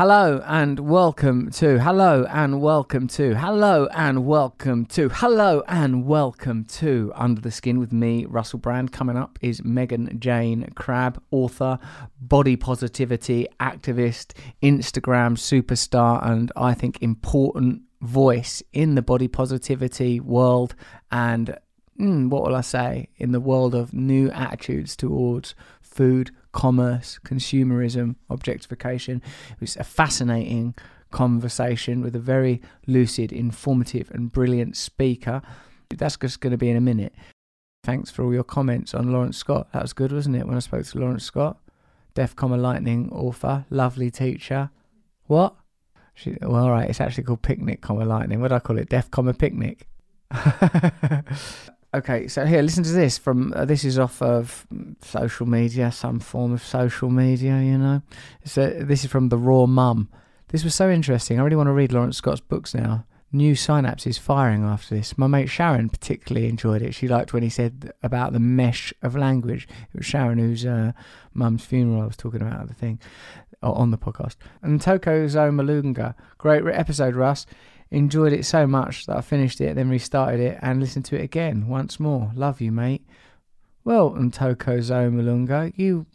Hello and welcome to, hello and welcome to, hello and welcome to, hello and welcome to Under the Skin with me, Russell Brand. Coming up is Megan Jayne Crabbe, author, body positivity activist, Instagram superstar, and I think important voice in the body positivity world and mm, what will I say, in the world of new attitudes towards food, commerce, consumerism, objectification. It was a fascinating conversation with a very lucid, informative, and brilliant speaker. That's just going to be in a minute. Thanks for all your comments on Laurence Scott. That was good, wasn't it, when I spoke to Laurence Scott? Deaf Comma Lightning author, lovely teacher. What? She, well, all right, it's actually called Picnic Comma Lightning. What do I call it? Deaf Comma Picnic. Okay, so here, listen to this from uh, this is off of social media, some form of social media, you know. So this is from the Raw Mum. This was so interesting. I really want to read Laurence Scott's books now. New synapses firing after this. My mate Sharon particularly enjoyed it. She liked when he said about the mesh of language. It was Sharon whose uh, mum's funeral I was talking about the thing on the podcast. And Toko Zo Malunga, great episode, Russ. Enjoyed it so much that I finished it, then restarted it and listened to it again once more. Love you, mate. Well, and Toko Zomalunga, you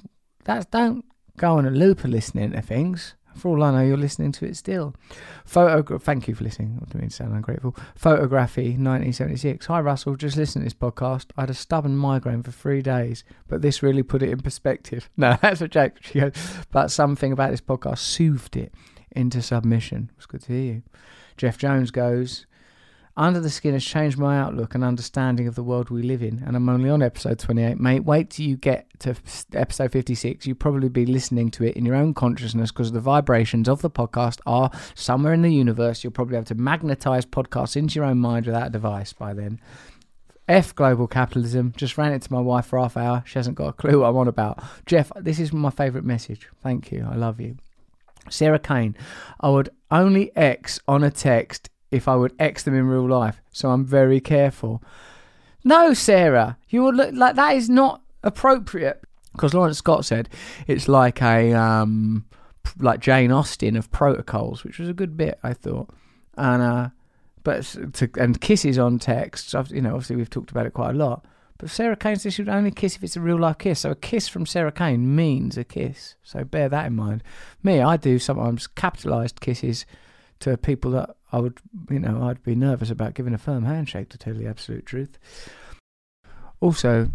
that's don't go on a loop of listening to things. For all I know, you're listening to it still. Photo, thank you for listening. I don't mean to sound ungrateful. Photography, 1976. Hi, Russell. Just listen to this podcast. I had a stubborn migraine for three days, but this really put it in perspective. No, that's a joke. She goes, but something about this podcast soothed it into submission. It was good to hear you. Jeff Jones goes, Under the Skin has changed my outlook and understanding of the world we live in, and I'm only on episode 28. Mate, wait till you get to episode 56. You'll probably be listening to it in your own consciousness because the vibrations of the podcast are somewhere in the universe. You'll probably have to magnetize podcasts into your own mind without a device by then. F global capitalism. Just ran it to my wife for half hour. She hasn't got a clue what I'm on about. Jeff, this is my favourite message. Thank you. I love you. Sarah Kane, I would only X on a text if I would X them in real life, so I'm very careful. No, Sarah, you would look like that is not appropriate because Laurence Scott said it's like a um, like Jane Austen of protocols, which was a good bit, I thought, and uh, but to and kisses on texts, you know, obviously we've talked about it quite a lot. But Sarah Kane says she would only kiss if it's a real life kiss. So a kiss from Sarah Kane means a kiss. So bear that in mind. Me, I do sometimes capitalised kisses to people that I would, you know, I'd be nervous about giving a firm handshake to tell the absolute truth. Also,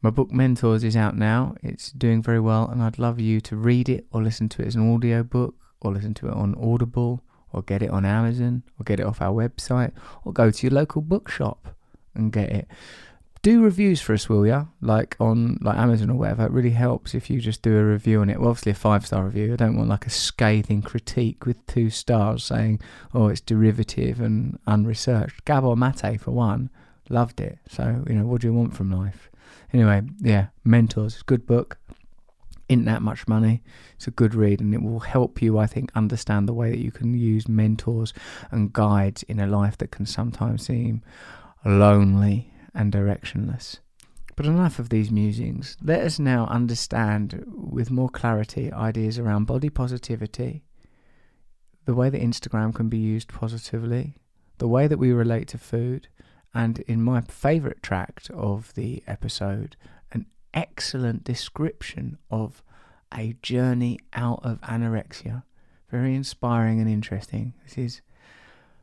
my book Mentors is out now. It's doing very well, and I'd love you to read it or listen to it as an audio book or listen to it on Audible or get it on Amazon or get it off our website or go to your local bookshop and get it do reviews for us, will ya? Like on like Amazon or whatever. It really helps if you just do a review on it. Well, obviously a five star review. I don't want like a scathing critique with two stars saying, "Oh, it's derivative and unresearched." Gabor Mate, for one, loved it. So you know, what do you want from life? Anyway, yeah, Mentors, good book. Isn't that much money? It's a good read, and it will help you, I think, understand the way that you can use mentors and guides in a life that can sometimes seem lonely and directionless. But enough of these musings. Let us now understand with more clarity ideas around body positivity, the way that Instagram can be used positively, the way that we relate to food, and in my favourite tract of the episode, an excellent description of a journey out of anorexia. Very inspiring and interesting. This is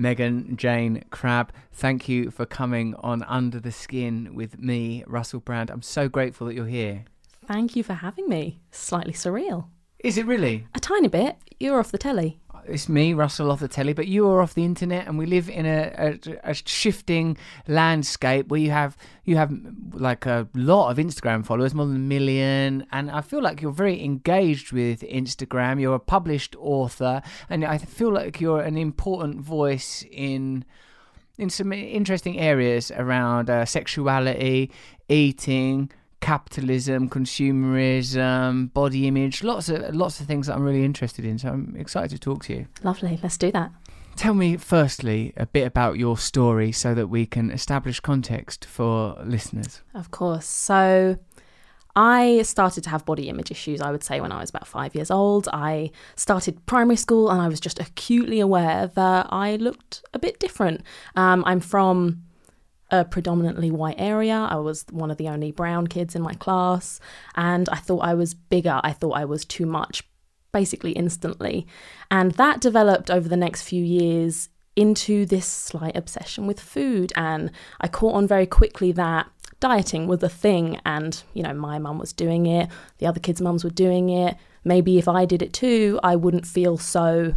Megan Jayne Crabbe, thank you for coming on Under the Skin with me, Russell Brand. I'm so grateful that you're here. Thank you for having me. Slightly surreal. Is it really? A tiny bit. You're off the telly. It's me, Russell, off the telly, but you are off the internet, and we live in a, a, a shifting landscape where you have you have like a lot of Instagram followers, more than a million, and I feel like you're very engaged with Instagram. You're a published author, and I feel like you're an important voice in in some interesting areas around uh, sexuality, eating, capitalism, consumerism, body image, lots of lots of things that I'm really interested in. So I'm excited to talk to you. Lovely. Let's do that. Tell me firstly a bit about your story so that we can establish context for listeners. Of course. So I started to have body image issues, I would say, when I was about five years old. I started primary school and I was just acutely aware that I looked a bit different. Um, I'm from a predominantly white area. I was one of the only brown kids in my class, and I thought I was bigger. I thought I was too much, basically instantly. And that developed over the next few years into this slight obsession with food. And I caught on very quickly that dieting was a thing, and you know, my mum was doing it, the other kids' mums were doing it. Maybe if I did it too, I wouldn't feel so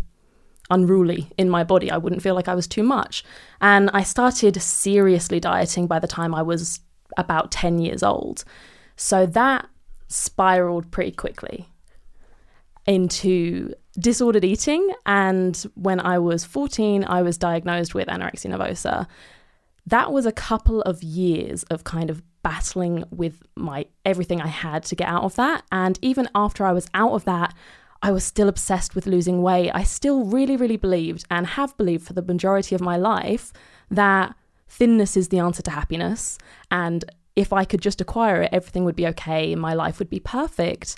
unruly in my body. I wouldn't feel like I was too much. And I started seriously dieting by the time I was about 10 years old. So that spiraled pretty quickly into disordered eating. And when I was 14, I was diagnosed with anorexia nervosa. That was a couple of years of kind of battling with my everything I had to get out of that. And even after I was out of that, I was still obsessed with losing weight. I still really, really believed and have believed for the majority of my life that thinness is the answer to happiness. And if I could just acquire it, everything would be okay. My life would be perfect.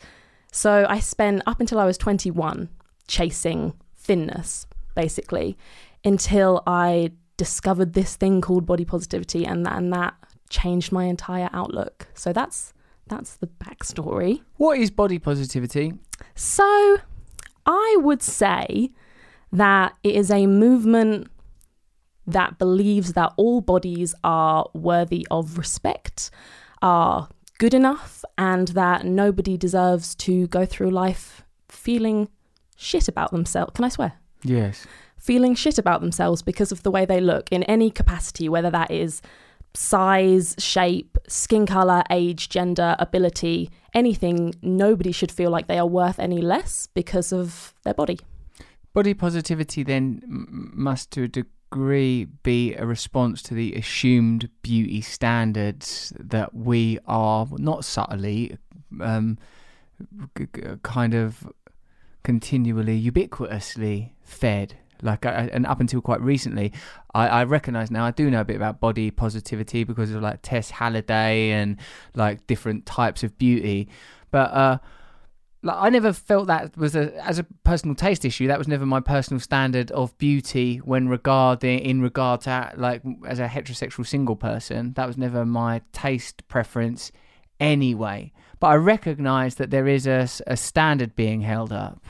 So I spent up until I was 21 chasing thinness, basically, until I discovered this thing called body positivity, and and that changed my entire outlook. So that's that's the backstory. What is body positivity? So, I would say that it is a movement that believes that all bodies are worthy of respect, are good enough, and that nobody deserves to go through life feeling shit about themselves. Can I swear? Yes. Feeling shit about themselves because of the way they look in any capacity, whether that is size, shape, skin color, age, gender, ability, anything, nobody should feel like they are worth any less because of their body. Body positivity then must, to a degree, be a response to the assumed beauty standards that we are not subtly, um, kind of continually, ubiquitously fed like, I, and up until quite recently, I, I recognize now I do know a bit about body positivity because of like Tess Holliday and like different types of beauty. But uh, like I never felt that was a as a personal taste issue. That was never my personal standard of beauty when regarding in regard to like as a heterosexual single person. That was never my taste preference anyway. But I recognise that there is a, a standard being held up.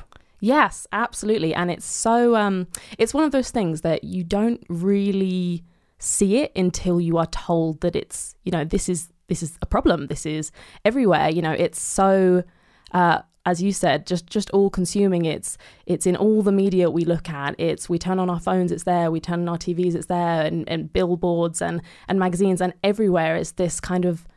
Yes, absolutely. And it's so um it's one of those things that you don't really see it until you are told that it's, you know, this is this is a problem. This is everywhere. You know, it's so uh as you said, just just all consuming. It's it's in all the media we look at. It's we turn on our phones, it's there. We turn on our TVs, it's there, and, and billboards and and magazines and everywhere. It's this kind of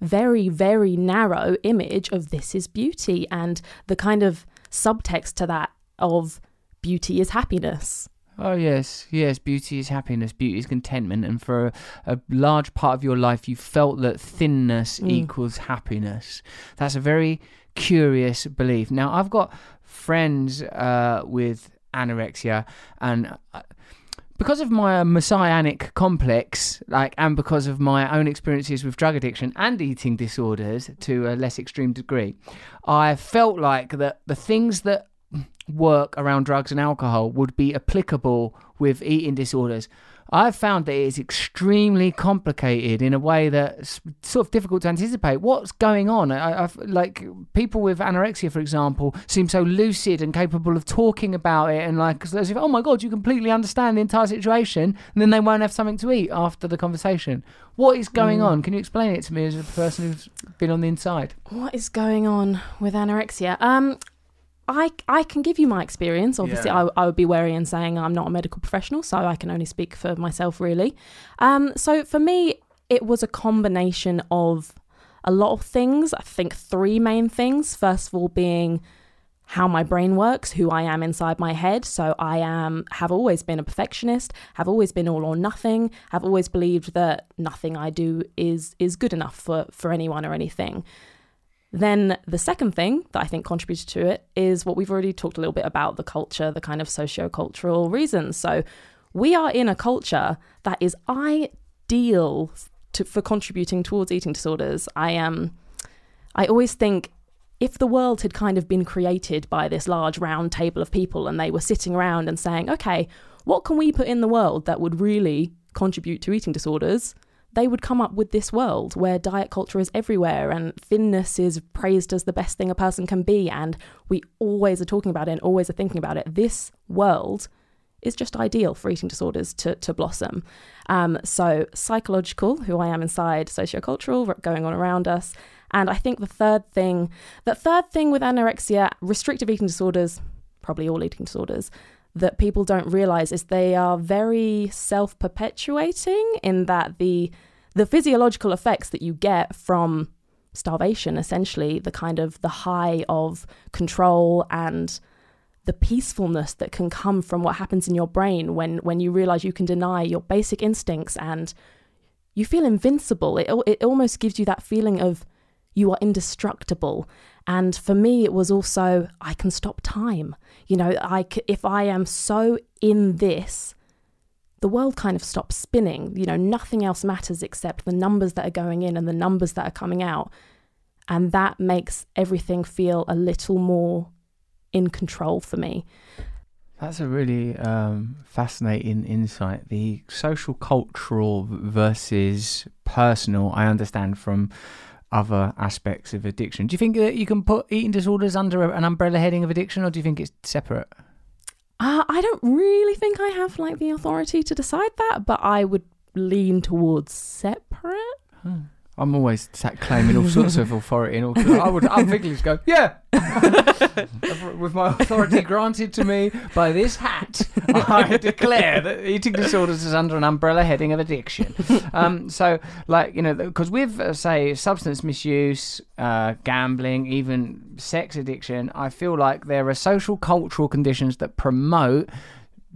very very narrow image of this is beauty and the kind of subtext to that of beauty is happiness. Oh yes, yes. Beauty is happiness. Beauty is contentment, and for a, a large part of your life, you felt that thinness mm. equals happiness. That's a very curious belief. Now, I've got friends uh, with anorexia, and uh, because of my messianic complex, like, and because of my own experiences with drug addiction and eating disorders to a less extreme degree, I felt like that the things that work around drugs and alcohol would be applicable with eating disorders. I've found that it's extremely complicated in a way that's sort of difficult to anticipate. What's going on? I, I've, like people with anorexia, for example, seem so lucid and capable of talking about it, and like as if, oh my god, you completely understand the entire situation, and then they won't have something to eat after the conversation. What is going mm. on? Can you explain it to me as a person who's been on the inside? What is going on with anorexia? Um, I, I can give you my experience. Obviously, Yeah. I, I would be wary in saying I'm not a medical professional, so I can only speak for myself, really. Um, so for me, it was a combination of a lot of things. I think three main things. First of all, being how my brain works, who I am inside my head. So I am have always been a perfectionist, have always been all or nothing, have always believed that nothing I do is is good enough for for anyone or anything. Then the second thing that I think contributed to it is what we've already talked a little bit about the culture, the kind of socio-cultural reasons. So we are in a culture that is ideal to, for contributing towards eating disorders. I am I always think if the world had kind of been created by this large round table of people and they were sitting around and saying, okay, what can we put in the world that would really contribute to eating disorders? They would come up with this world where diet culture is everywhere and thinness is praised as the best thing a person can be. And we always are talking about it and always are thinking about it. This world is just ideal for eating disorders to, to blossom. Um, so, psychological, who I am inside, sociocultural, going on around us. And I think the third thing, the third thing with anorexia, restrictive eating disorders, probably all eating disorders, that people don't realize is they are very self-perpetuating in that the the physiological effects that you get from starvation essentially the kind of the high of control and the peacefulness that can come from what happens in your brain when when you realize you can deny your basic instincts and you feel invincible. It it almost gives you that feeling of you are indestructible and for me it was also i can stop time. You know i if i am so in this the world kind of stops spinning. You know nothing else matters except the numbers that are going in and the numbers that are coming out. And that makes everything feel a little more in control for me. That's a really um, fascinating insight. The social cultural versus personal, I understand from other aspects of addiction. Do you think that you can put eating disorders under an umbrella heading of addiction, or do you think it's separate? Uh, I don't really think I have like the authority to decide that, but I would lean towards separate. I'm always sat claiming all sorts of authority, and all, I would unthinkingly just go, yeah. With my authority granted to me by this hat, I declare that eating disorders is under an umbrella heading of addiction. Um, so, like you know, because with uh, say substance misuse, uh, gambling, even sex addiction, I feel like there are social cultural conditions that promote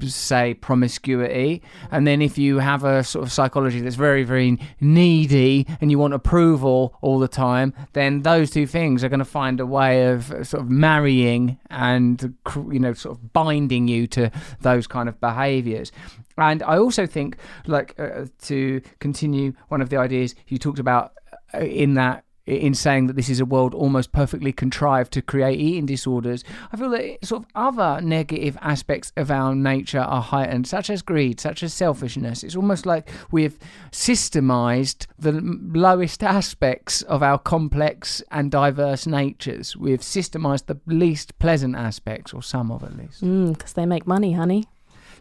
say promiscuity. And then if you have a sort of psychology that's very very needy and you want approval all the time then those two things are going to find a way of sort of marrying and you know sort of binding you to those kind of behaviors. And i also think like uh, to continue one of the ideas you talked about uh, in that in saying that this is a world almost perfectly contrived to create eating disorders, I feel that sort of other negative aspects of our nature are heightened, such as greed, such as selfishness. It's almost like we've systemized the lowest aspects of our complex and diverse natures. We've systemized the least pleasant aspects, or some of at least. Mm, because they make money, honey.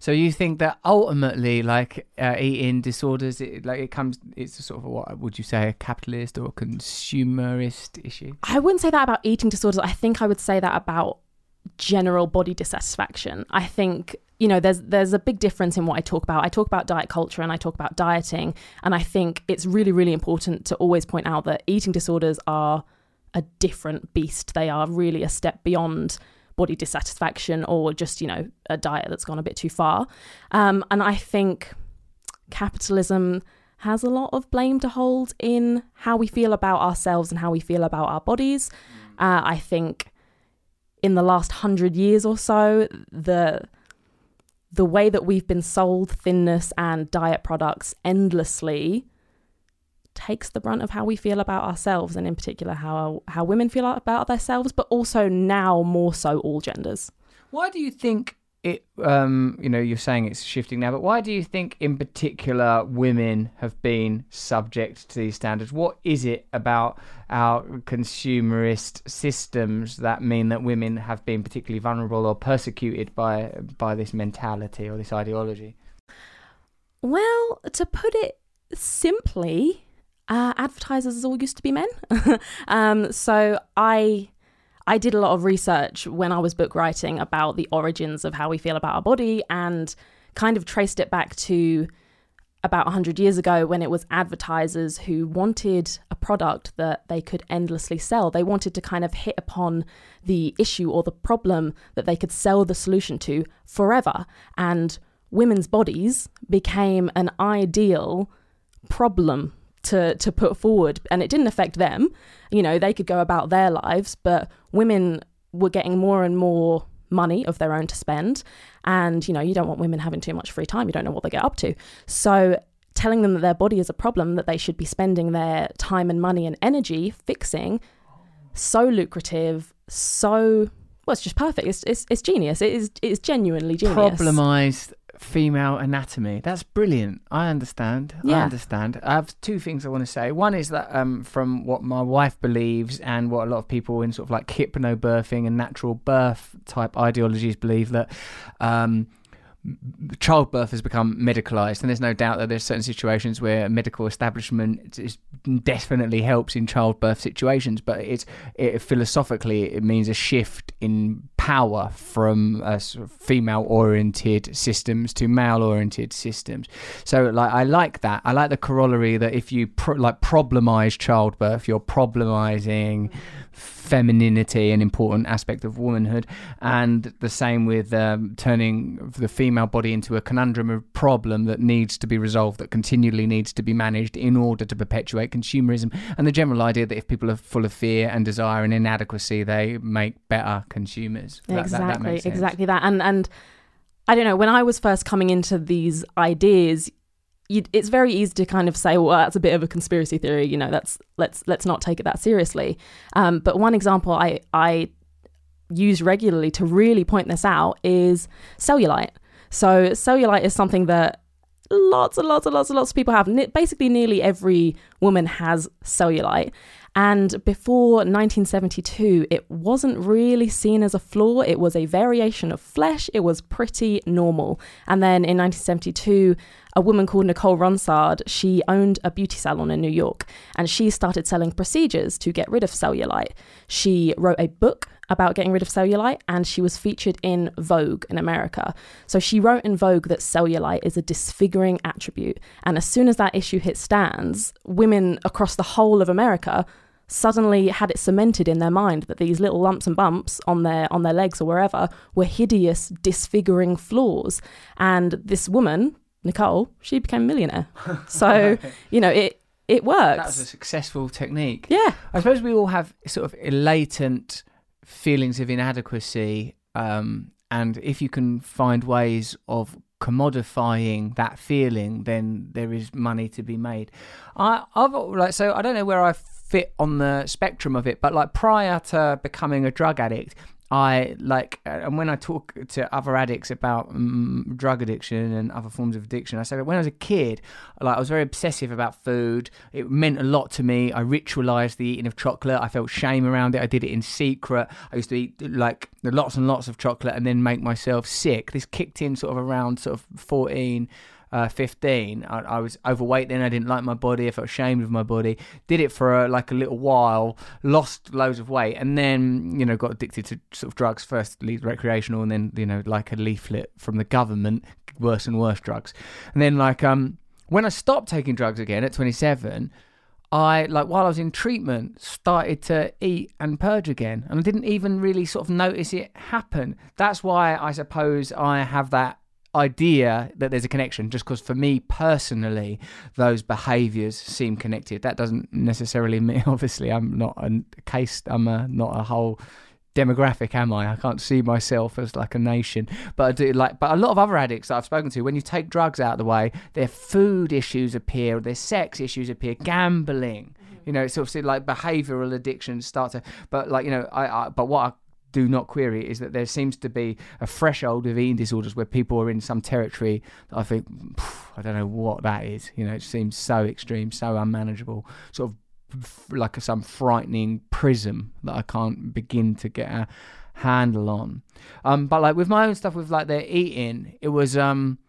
So you think that ultimately, like uh, eating disorders, it, like it comes, it's a sort of a, what would you say, a capitalist or a consumerist issue? I wouldn't say that about eating disorders. I think I would say that about general body dissatisfaction. I think you know there's there's a big difference in what I talk about. I talk about diet culture and I talk about dieting, and I think it's really really important to always point out that eating disorders are a different beast. They are really a step beyond body dissatisfaction or just you know a diet that's gone a bit too far. Um, and I think capitalism has a lot of blame to hold in how we feel about ourselves and how we feel about our bodies. Uh, I think in the last hundred years or so, the the way that we've been sold thinness and diet products endlessly takes the brunt of how we feel about ourselves and in particular how how women feel about themselves but also now more so all genders Why do you think it? Um, you know, you're saying it's shifting now, but why do you think, in particular, women have been subject to these standards? What is it about our consumerist systems that mean that women have been particularly vulnerable or persecuted by by this mentality or this ideology? well to put it simply uh, advertisers all used to be men um, so i I did a lot of research when I was book writing about the origins of how we feel about our body and kind of traced it back to about 100 years ago when it was advertisers who wanted a product that they could endlessly sell. They wanted to kind of hit upon the issue or the problem that they could sell the solution to forever. And women's bodies became an ideal problem to to put forward and it didn't affect them. You know they could go about their lives but women were getting more and more money of their own to spend. And you know you don't want women having too much free time. You don't know what they get up to. So telling them that their body is a problem that they should be spending their time and money and energy fixing so lucrative so well it's just perfect. It's it's, it's genius. It is it's genuinely genius. Problemized female anatomy. That's brilliant. I understand. I understand. I have two things I want to say. One is that um, from what my wife believes and what a lot of people in sort of like hypnobirthing and natural birth type ideologies believe that um, childbirth has become medicalized and there's no doubt that there's certain situations where medical establishment is definitely helps in childbirth situations but it's it, philosophically it means a shift in power from uh, sort of female oriented systems to male oriented systems. So like i like that. I like the corollary that if you pro- like problemize childbirth you're problemizing femininity an important aspect of womanhood. And the same with um, turning the female body into a conundrum a problem that needs to be resolved that continually needs to be managed in order to perpetuate consumerism. And the general idea that if people are full of fear and desire and inadequacy they make better consumers. That- that- that exactly exactly that. And and i don't know when i was first coming into these ideas you, it's very easy to kind of say well that's a bit of a conspiracy theory you know that's let's let's not take it that seriously um, but one example i i use regularly to really point this out is cellulite so cellulite is something that lots and lots and lots and lots of people have. Basically, nearly every woman has cellulite. And before 1972, it wasn't really seen as a flaw. It was a variation of flesh. It was pretty normal. And then in 1972, a woman called Nicole Ronsard, she owned a beauty salon in New York and she started selling procedures to get rid of cellulite. She wrote a book about getting rid of cellulite and she was featured in Vogue in America. So she wrote in Vogue that cellulite is a disfiguring attribute. And as soon as that issue hit stands, women across the whole of America suddenly had it cemented in their mind that these little lumps and bumps on their on their legs or wherever were hideous disfiguring flaws and this woman Nicole she became a millionaire so you know it it works that was a successful technique yeah I suppose we all have sort of latent feelings of inadequacy, um, and if you can find ways of commodifying that feeling, then there is money to be made. I, I've like so I don't know where I fit on the spectrum of it, but like prior to becoming a drug addict. I like, uh, and when I talk to other addicts about um, drug addiction and other forms of addiction, I say that when I was a kid, like I was very obsessive about food. It meant a lot to me. I ritualized the eating of chocolate. I felt shame around it. I did it in secret. I used to eat like lots and lots of chocolate and then make myself sick. This kicked in sort of around sort of 14. Uh, 15 I, I was overweight then i didn't like my body i felt ashamed of my body did it for uh, like a little while lost loads of weight and then you know got addicted to sort of drugs first recreational and then you know like a leaflet from the government worse and worse drugs and then like um when I stopped taking drugs again at 27, I like while I was in treatment started to eat and purge again, and I didn't even really sort of notice it happen. That's why I suppose I have that idea that there's a connection just because for me personally those behaviors seem connected that doesn't necessarily mean obviously i'm not a case i'm a, not a whole demographic am I? I can't see myself as like a nation, but I do like. But a lot of other addicts that I've spoken to, when you take drugs out of the way, their food issues appear, their sex issues appear, gambling. Mm-hmm. You know, it's sort of like behavioural addictions start to. But like you know, I, I but what I do not query is that there seems to be a threshold of eating disorders where people are in some territory that I think I don't know what that is. You know, it seems so extreme, so unmanageable, sort of like some frightening prism that I can't begin to get a handle on. Um, but like with my own stuff, with like their eating, it was um,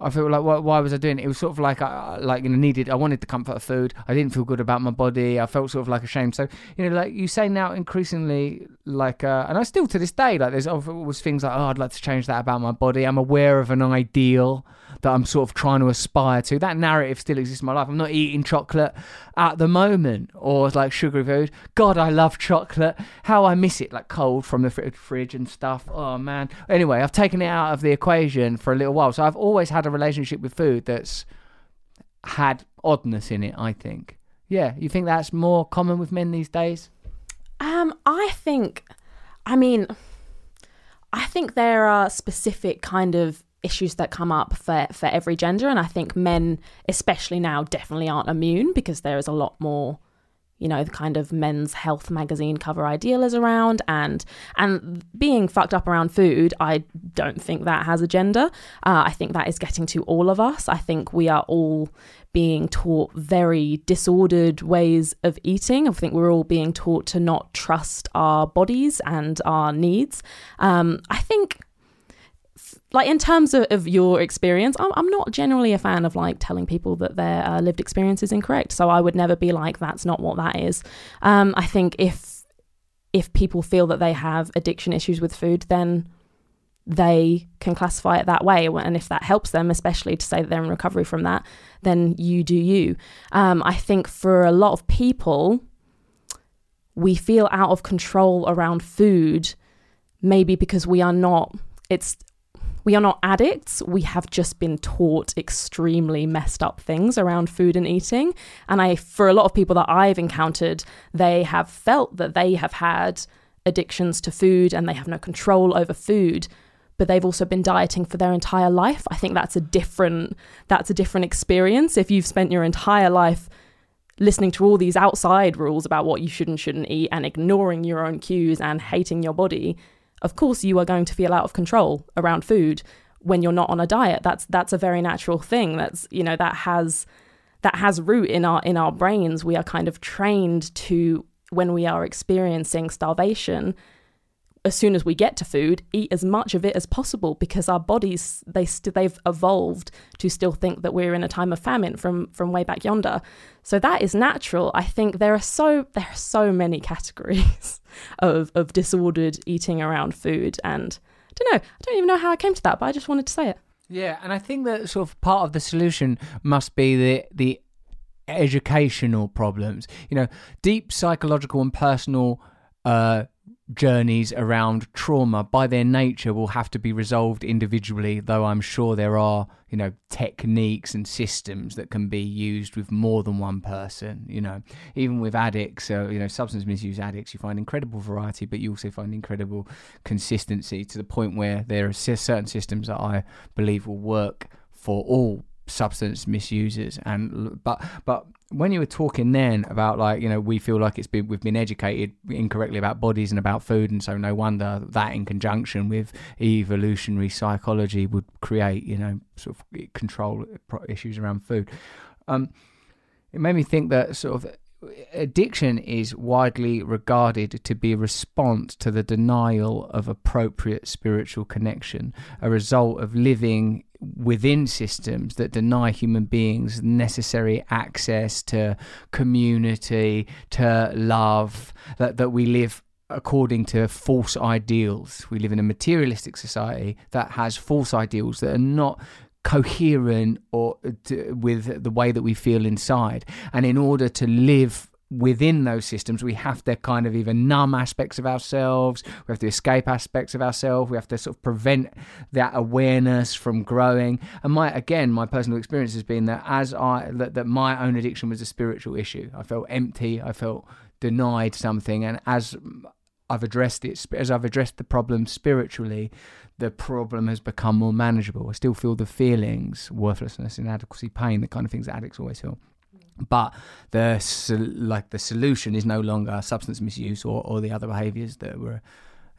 I feel like why, why was I doing it? It was sort of like I like you know needed. I wanted the comfort of food. I didn't feel good about my body. I felt sort of like ashamed. So you know, like you say now, increasingly like, uh, and I still to this day like there's always things like oh I'd like to change that about my body. I'm aware of an ideal that I'm sort of trying to aspire to. That narrative still exists in my life. I'm not eating chocolate at the moment or like sugary food. God, I love chocolate. How I miss it, like cold from the fr- fridge and stuff. Oh man. Anyway, I've taken it out of the equation for a little while. So I've always had a relationship with food that's had oddness in it, I think. Yeah, you think that's more common with men these days? Um, I think, I mean, I think there are specific kind of issues that come up for for every gender, and I think men, especially now, definitely aren't immune because there is a lot more you know the kind of men's health magazine cover ideal is around. And and being fucked up around food i don't think that has a gender. Uh, i think that is getting to all of us. I think we are all being taught very disordered ways of eating. I think we're all being taught to not trust our bodies and our needs. Um, i think like in terms of, of your experience I'm, I'm not generally a fan of like telling people that their uh, lived experience is incorrect so i would never be like that's not what that is. Um, i think if if people feel that they have addiction issues with food then they can classify it that way and if that helps them especially to say that they're in recovery from that then you do you. Um, i think for a lot of people we feel out of control around food maybe because we are not it's we are not addicts. We have just been taught extremely messed up things around food and eating. And I, for a lot of people that I've encountered, they have felt that they have had addictions to food and they have no control over food but they've also been dieting for their entire life. I think that's a different that's a different experience if you've spent your entire life listening to all these outside rules about what you should and shouldn't eat and ignoring your own cues and hating your body of course you are going to feel out of control around food when you're not on a diet. That's that's a very natural thing. That's you know that has that has root in our in our brains. We are kind of trained to when we are experiencing starvation as soon as we get to food, eat as much of it as possible because our bodies they st- they've evolved to still think that we're in a time of famine from from way back yonder. So that is natural. I think there are so there are so many categories of of disordered eating around food, and I don't know. I don't even know how I came to that, but I just wanted to say it. Yeah, and I think that sort of part of the solution must be the the educational problems. You know, deep psychological and personal uh, journeys around trauma by their nature will have to be resolved individually though i'm sure there are you know techniques and systems that can be used with more than one person you know. Even with addicts uh, you know substance misuse addicts you find incredible variety but you also find incredible consistency to the point where there are certain systems that i believe will work for all substance misusers and but but when you were talking then about like you know we feel like it's been we've been educated incorrectly about bodies and about food and so no wonder that in conjunction with evolutionary psychology would create you know sort of control issues around food. Um it made me think that sort of addiction is widely regarded to be a response to the denial of appropriate spiritual connection, a result of living within systems that deny human beings necessary access to community, to love, that, that we live according to false ideals. We live in a materialistic society that has false ideals that are not coherent or to, with the way that we feel inside. And in order to live within those systems, we have to kind of either numb aspects of ourselves, we have to escape aspects of ourselves, we have to sort of prevent that awareness from growing. And my again, my personal experience has been that as I that, that my own addiction was a spiritual issue. I felt empty, I felt denied something, and as I've addressed it as I've addressed the problem spiritually, the problem has become more manageable. I still feel the feelings, worthlessness, inadequacy, pain, the kind of things that addicts always feel. But the like the solution is no longer substance misuse or, or the other behaviors that were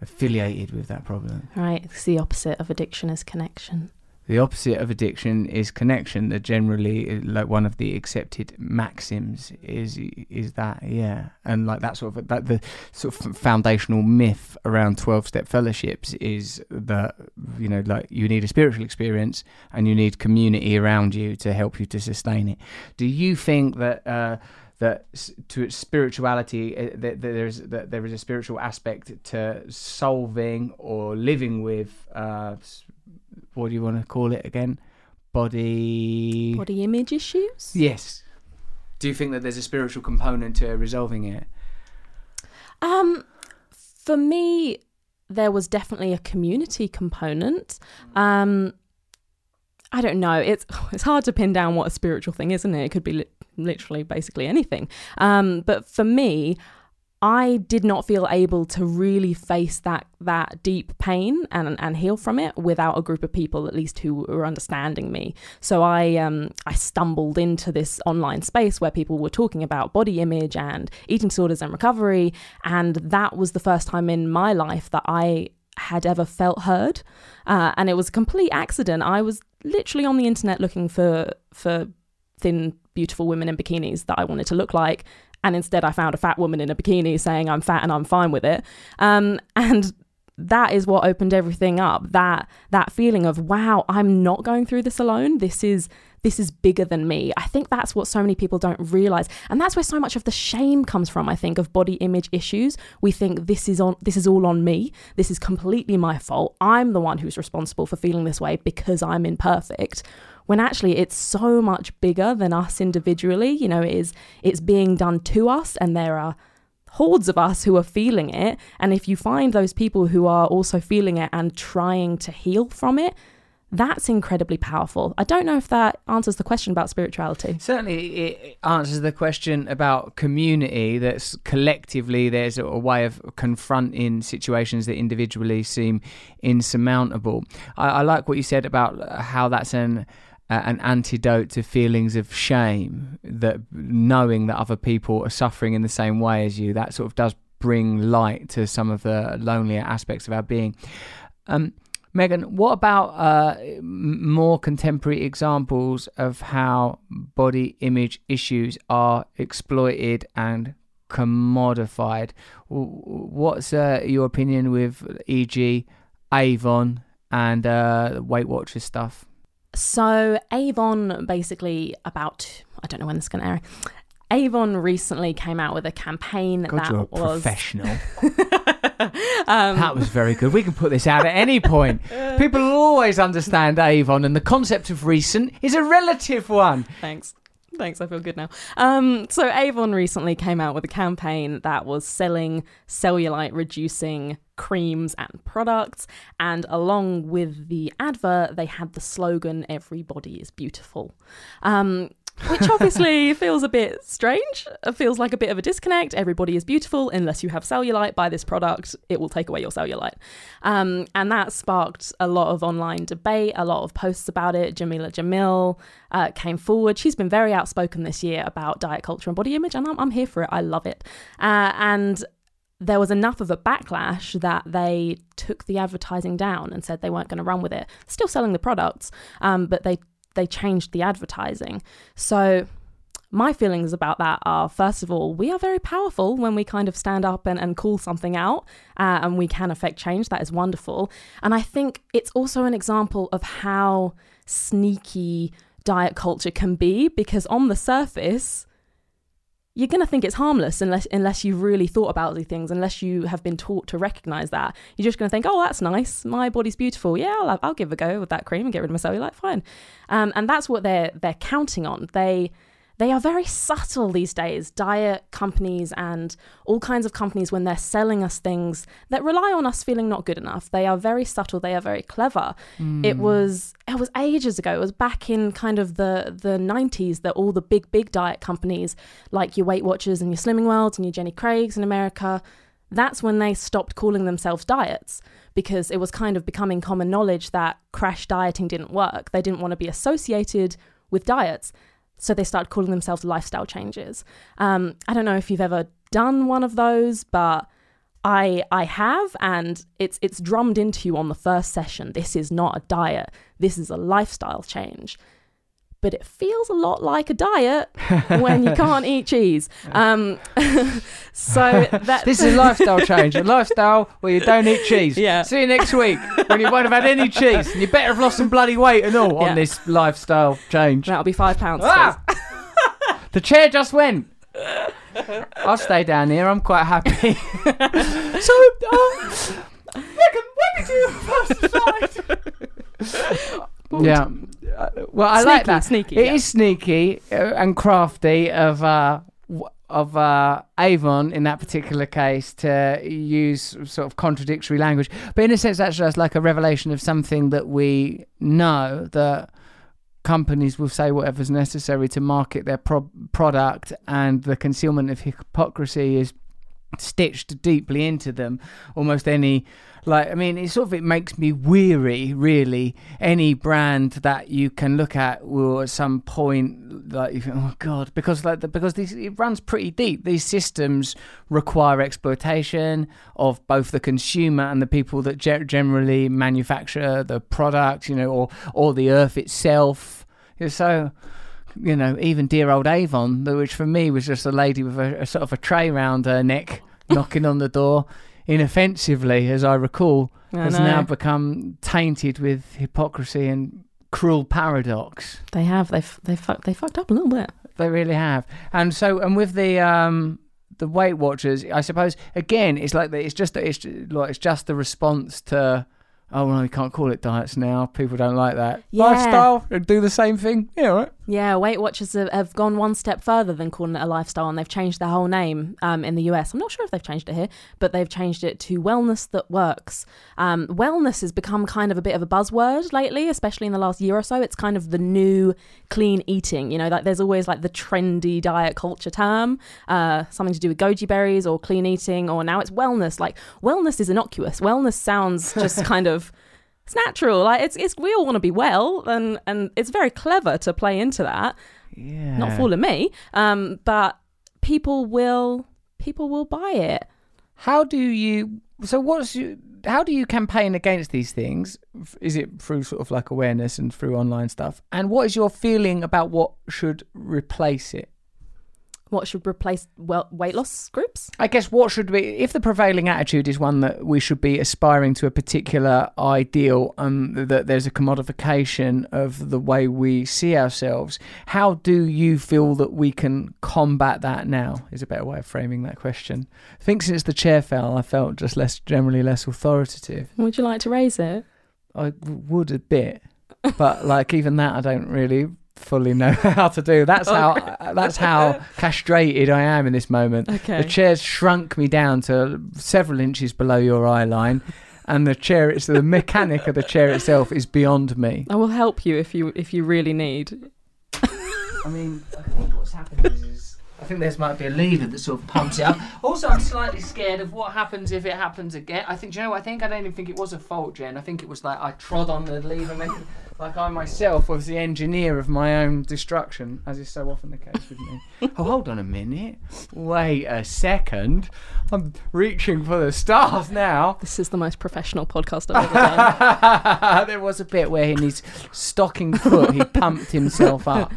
affiliated with that problem. Right it's the opposite of addiction is connection The opposite of addiction is connection. That generally, like one of the accepted maxims is is that yeah, and like that sort of that the sort of foundational myth around twelve step fellowships is that you know like you need a spiritual experience and you need community around you to help you to sustain it. Do you think that? Uh, that to spirituality uh, that, that there's that there is a spiritual aspect to solving or living with uh, what do you want to call it again? Body. Body image issues? Yes. Do you think that there's a spiritual component to resolving it? Um, for me, there was definitely a community component. Um, I don't know. It's it's hard to pin down what a spiritual thing is, isn't it? It could be li- literally basically anything. Um, but for me, I did not feel able to really face that that deep pain and and heal from it without a group of people at least who were understanding me. So I um I stumbled into this online space where people were talking about body image and eating disorders and recovery and that was the first time in my life that I had ever felt heard. Uh, and it was a complete accident. I was literally on the internet looking for for thin beautiful women in bikinis that I wanted to look like and instead I found a fat woman in a bikini saying I'm fat and I'm fine with it. Um, and that is what opened everything up. That that feeling of wow, I'm not going through this alone. This is this is bigger than me. I think that's what so many people don't realize. And that's where so much of the shame comes from, I think, of body image issues. We think this is on this is all on me. This is completely my fault. I'm the one who's responsible for feeling this way because I'm imperfect when actually it's so much bigger than us individually. You know, it is it's being done to us, and there are hordes of us who are feeling it. And if you find those people who are also feeling it and trying to heal from it, that's incredibly powerful. I don't know if that answers the question about spirituality. Certainly, it answers the question about community. That's collectively there's a, way of confronting situations that individually seem insurmountable. I, I like what you said about how that's an uh, an antidote to feelings of shame. That knowing that other people are suffering in the same way as you, that sort of does bring light to some of the lonelier aspects of our being. Um, Megan, what about uh, more contemporary examples of how body image issues are exploited and commodified? What's uh, your opinion with, e.g., Avon and uh, Weight Watchers stuff? So Avon basically about I don't know when this is going to air. Avon recently came out with a campaign God, that you're was professional. um, that was very good. We can put this out at any point. People always understand Avon, and the concept of recent is a relative one. Thanks. Thanks, I feel good now. Um, so Avon recently came out with a campaign that was selling cellulite reducing creams and products, and along with the advert, they had the slogan "Everybody is beautiful." Um, which obviously feels a bit strange. It feels like a bit of a disconnect. Everybody is beautiful unless you have cellulite. Buy this product, it will take away your cellulite. Um, and that sparked a lot of online debate, a lot of posts about it. Jameela Jamil uh, came forward. She's been very outspoken this year about diet culture and body image, and I'm, I'm here for it. I love it. Uh, and there was enough of a backlash that they took the advertising down and said they weren't going to run with it. Still selling the products, um, but they they changed the advertising. So my feelings about that are first of all, we are very powerful when we kind of stand up and, and call something out uh, and we can affect change. That is wonderful. And I think it's also an example of how sneaky diet culture can be because on the surface, you're going to think it's harmless unless unless you've really thought about these things, unless you have been taught to recognize that. You're just going to think, oh, that's nice. My body's beautiful. Yeah, I'll, I'll give a go with that cream and get rid of my cellulite. Fine. Um, and that's what they're they're counting on. They they are very subtle these days. Diet companies and all kinds of companies, when they're selling us things that rely on us feeling not good enough, they are very subtle. They are very clever. It hmm. was it was ages ago. It was back in kind of the the nineties that all the big big diet companies, like your Weight Watchers and your Slimming Worlds and your Jenny Craig's in America, that's when they stopped calling themselves diets because it was kind of becoming common knowledge that crash dieting didn't work. They didn't want to be associated with diets. So they started calling themselves lifestyle changes. Um, I don't know if you've ever done one of those, but I I have, and it's it's drummed into you on the first session. This is not a diet. This is a lifestyle change. But it feels a lot like a diet when you can't eat cheese. Um, so that This is a lifestyle change, a lifestyle where you don't eat cheese. Yeah. See you next week when you won't have had any cheese. And you better have lost some bloody weight and all Yeah. on this lifestyle change. that'll be five pounds. Ah! the chair just went. I'll stay down here. I'm quite happy. so, um, Megan, when did you first decide? Yeah. Uh, Well, I like that. sneaky, It yeah. is sneaky uh, and crafty of uh, of uh, Avon in that particular case to use sort of contradictory language, but in a sense, that's just like a revelation of something that we know that companies will say whatever's necessary to market their pro- product, and the concealment of hypocrisy is stitched deeply into them. Almost any, like, I mean, it sort of it makes me weary, really. Any brand that you can look at will at some point, like, you think, oh god, because like the, because these it runs pretty deep. These systems require exploitation of both the consumer and the people that ge- generally manufacture the product, you know, or or the earth itself. So you know, even dear old Avon, which for me was just a lady with a, a sort of a tray round her neck, knocking on the door, inoffensively, as I recall, I has know. now become tainted with hypocrisy and cruel paradox. They have. They've they fucked they fucked up a little bit. They really have. And so, and with the um the Weight Watchers, I suppose again, it's like the, it's just it's like it's just the response to. Oh no, we can't call it diets now. People don't like that. Yeah. Lifestyle, do the same thing. Yeah, right. Yeah, Weight Watchers have, have gone one step further than calling it a lifestyle, and they've changed their whole name um, in the US. I'm not sure if they've changed it here, but they've changed it to Wellness That Works. Um, wellness has become kind of a bit of a buzzword lately, especially in the last year or so. It's kind of the new clean eating. You know, like there's always like the trendy diet culture term, uh, something to do with goji berries or clean eating, or now it's wellness. Like wellness is innocuous. Wellness sounds just kind of it's natural. Like it's it's we all want to be well, and and it's very clever to play into that. Yeah. Not fooling me. Um, but people will people will buy it. How do you? So what's you? How do you campaign against these things? Is it through sort of like awareness and through online stuff? And what is your feeling about what should replace it? What should replace well weight loss groups? I guess what should be if the prevailing attitude is one that we should be aspiring to a particular ideal and that there's a commodification of the way we see ourselves. How do you feel that we can combat that now? Is a better way of framing that question. I think since the chair fell, I felt just less generally less authoritative. Would you like to raise it? I would a bit, but like even that, I don't really fully know how to do. That's how uh, that's how castrated I am in this moment. Okay. The chair's shrunk me down to several inches below your eye line, and the chair, it's the mechanic of the chair itself is beyond me. I will help you if you if you really need. I mean, I think what's happened is. I think there might be a lever that sort of pumps it up. Also, I'm slightly scared of what happens if it happens again. I think, do you know what I think? I don't even think it was a fault, Jen. I think it was like I trod on the lever, and then, like I myself was the engineer of my own destruction, as is so often the case with me. oh, hold on a minute. Wait a second. I'm reaching for the stars now. This is the most professional podcast I've ever done. there was a bit where in his stocking foot he pumped himself up.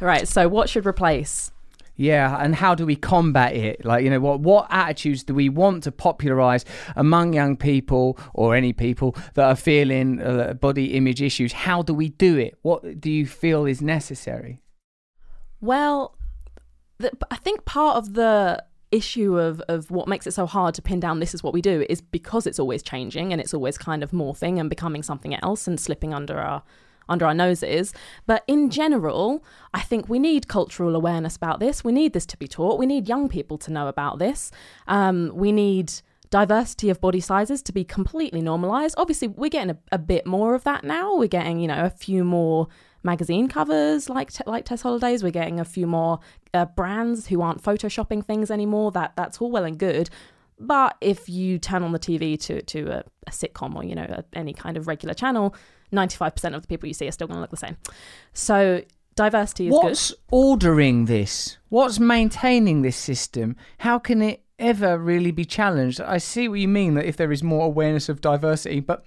right. So what should replace? Yeah, and how do we combat it? Like, you know, what what attitudes do we want to popularize among young people or any people that are feeling uh, body image issues? How do we do it? What do you feel is necessary? Well, the, I think part of the issue of, of what makes it so hard to pin down this is what we do is because it's always changing and it's always kind of morphing and becoming something else and slipping under our under our noses. But in general, I think we need cultural awareness about this. We need this to be taught. We need young people to know about this. Um, we need diversity of body sizes to be completely normalized. Obviously, we're getting a, a bit more of that now. We're getting, you know, a few more magazine covers like like Tess Holliday's. We're getting a few more uh, brands who aren't photoshopping things anymore. That that's all well and good. But if you turn on the TV to to a, a sitcom or you know a, any kind of regular channel, ninety five percent of the people you see are still going to look the same. So diversity is What's ordering this? What's maintaining this system? How can it ever really be challenged. I see what you mean that if there is more awareness of diversity, but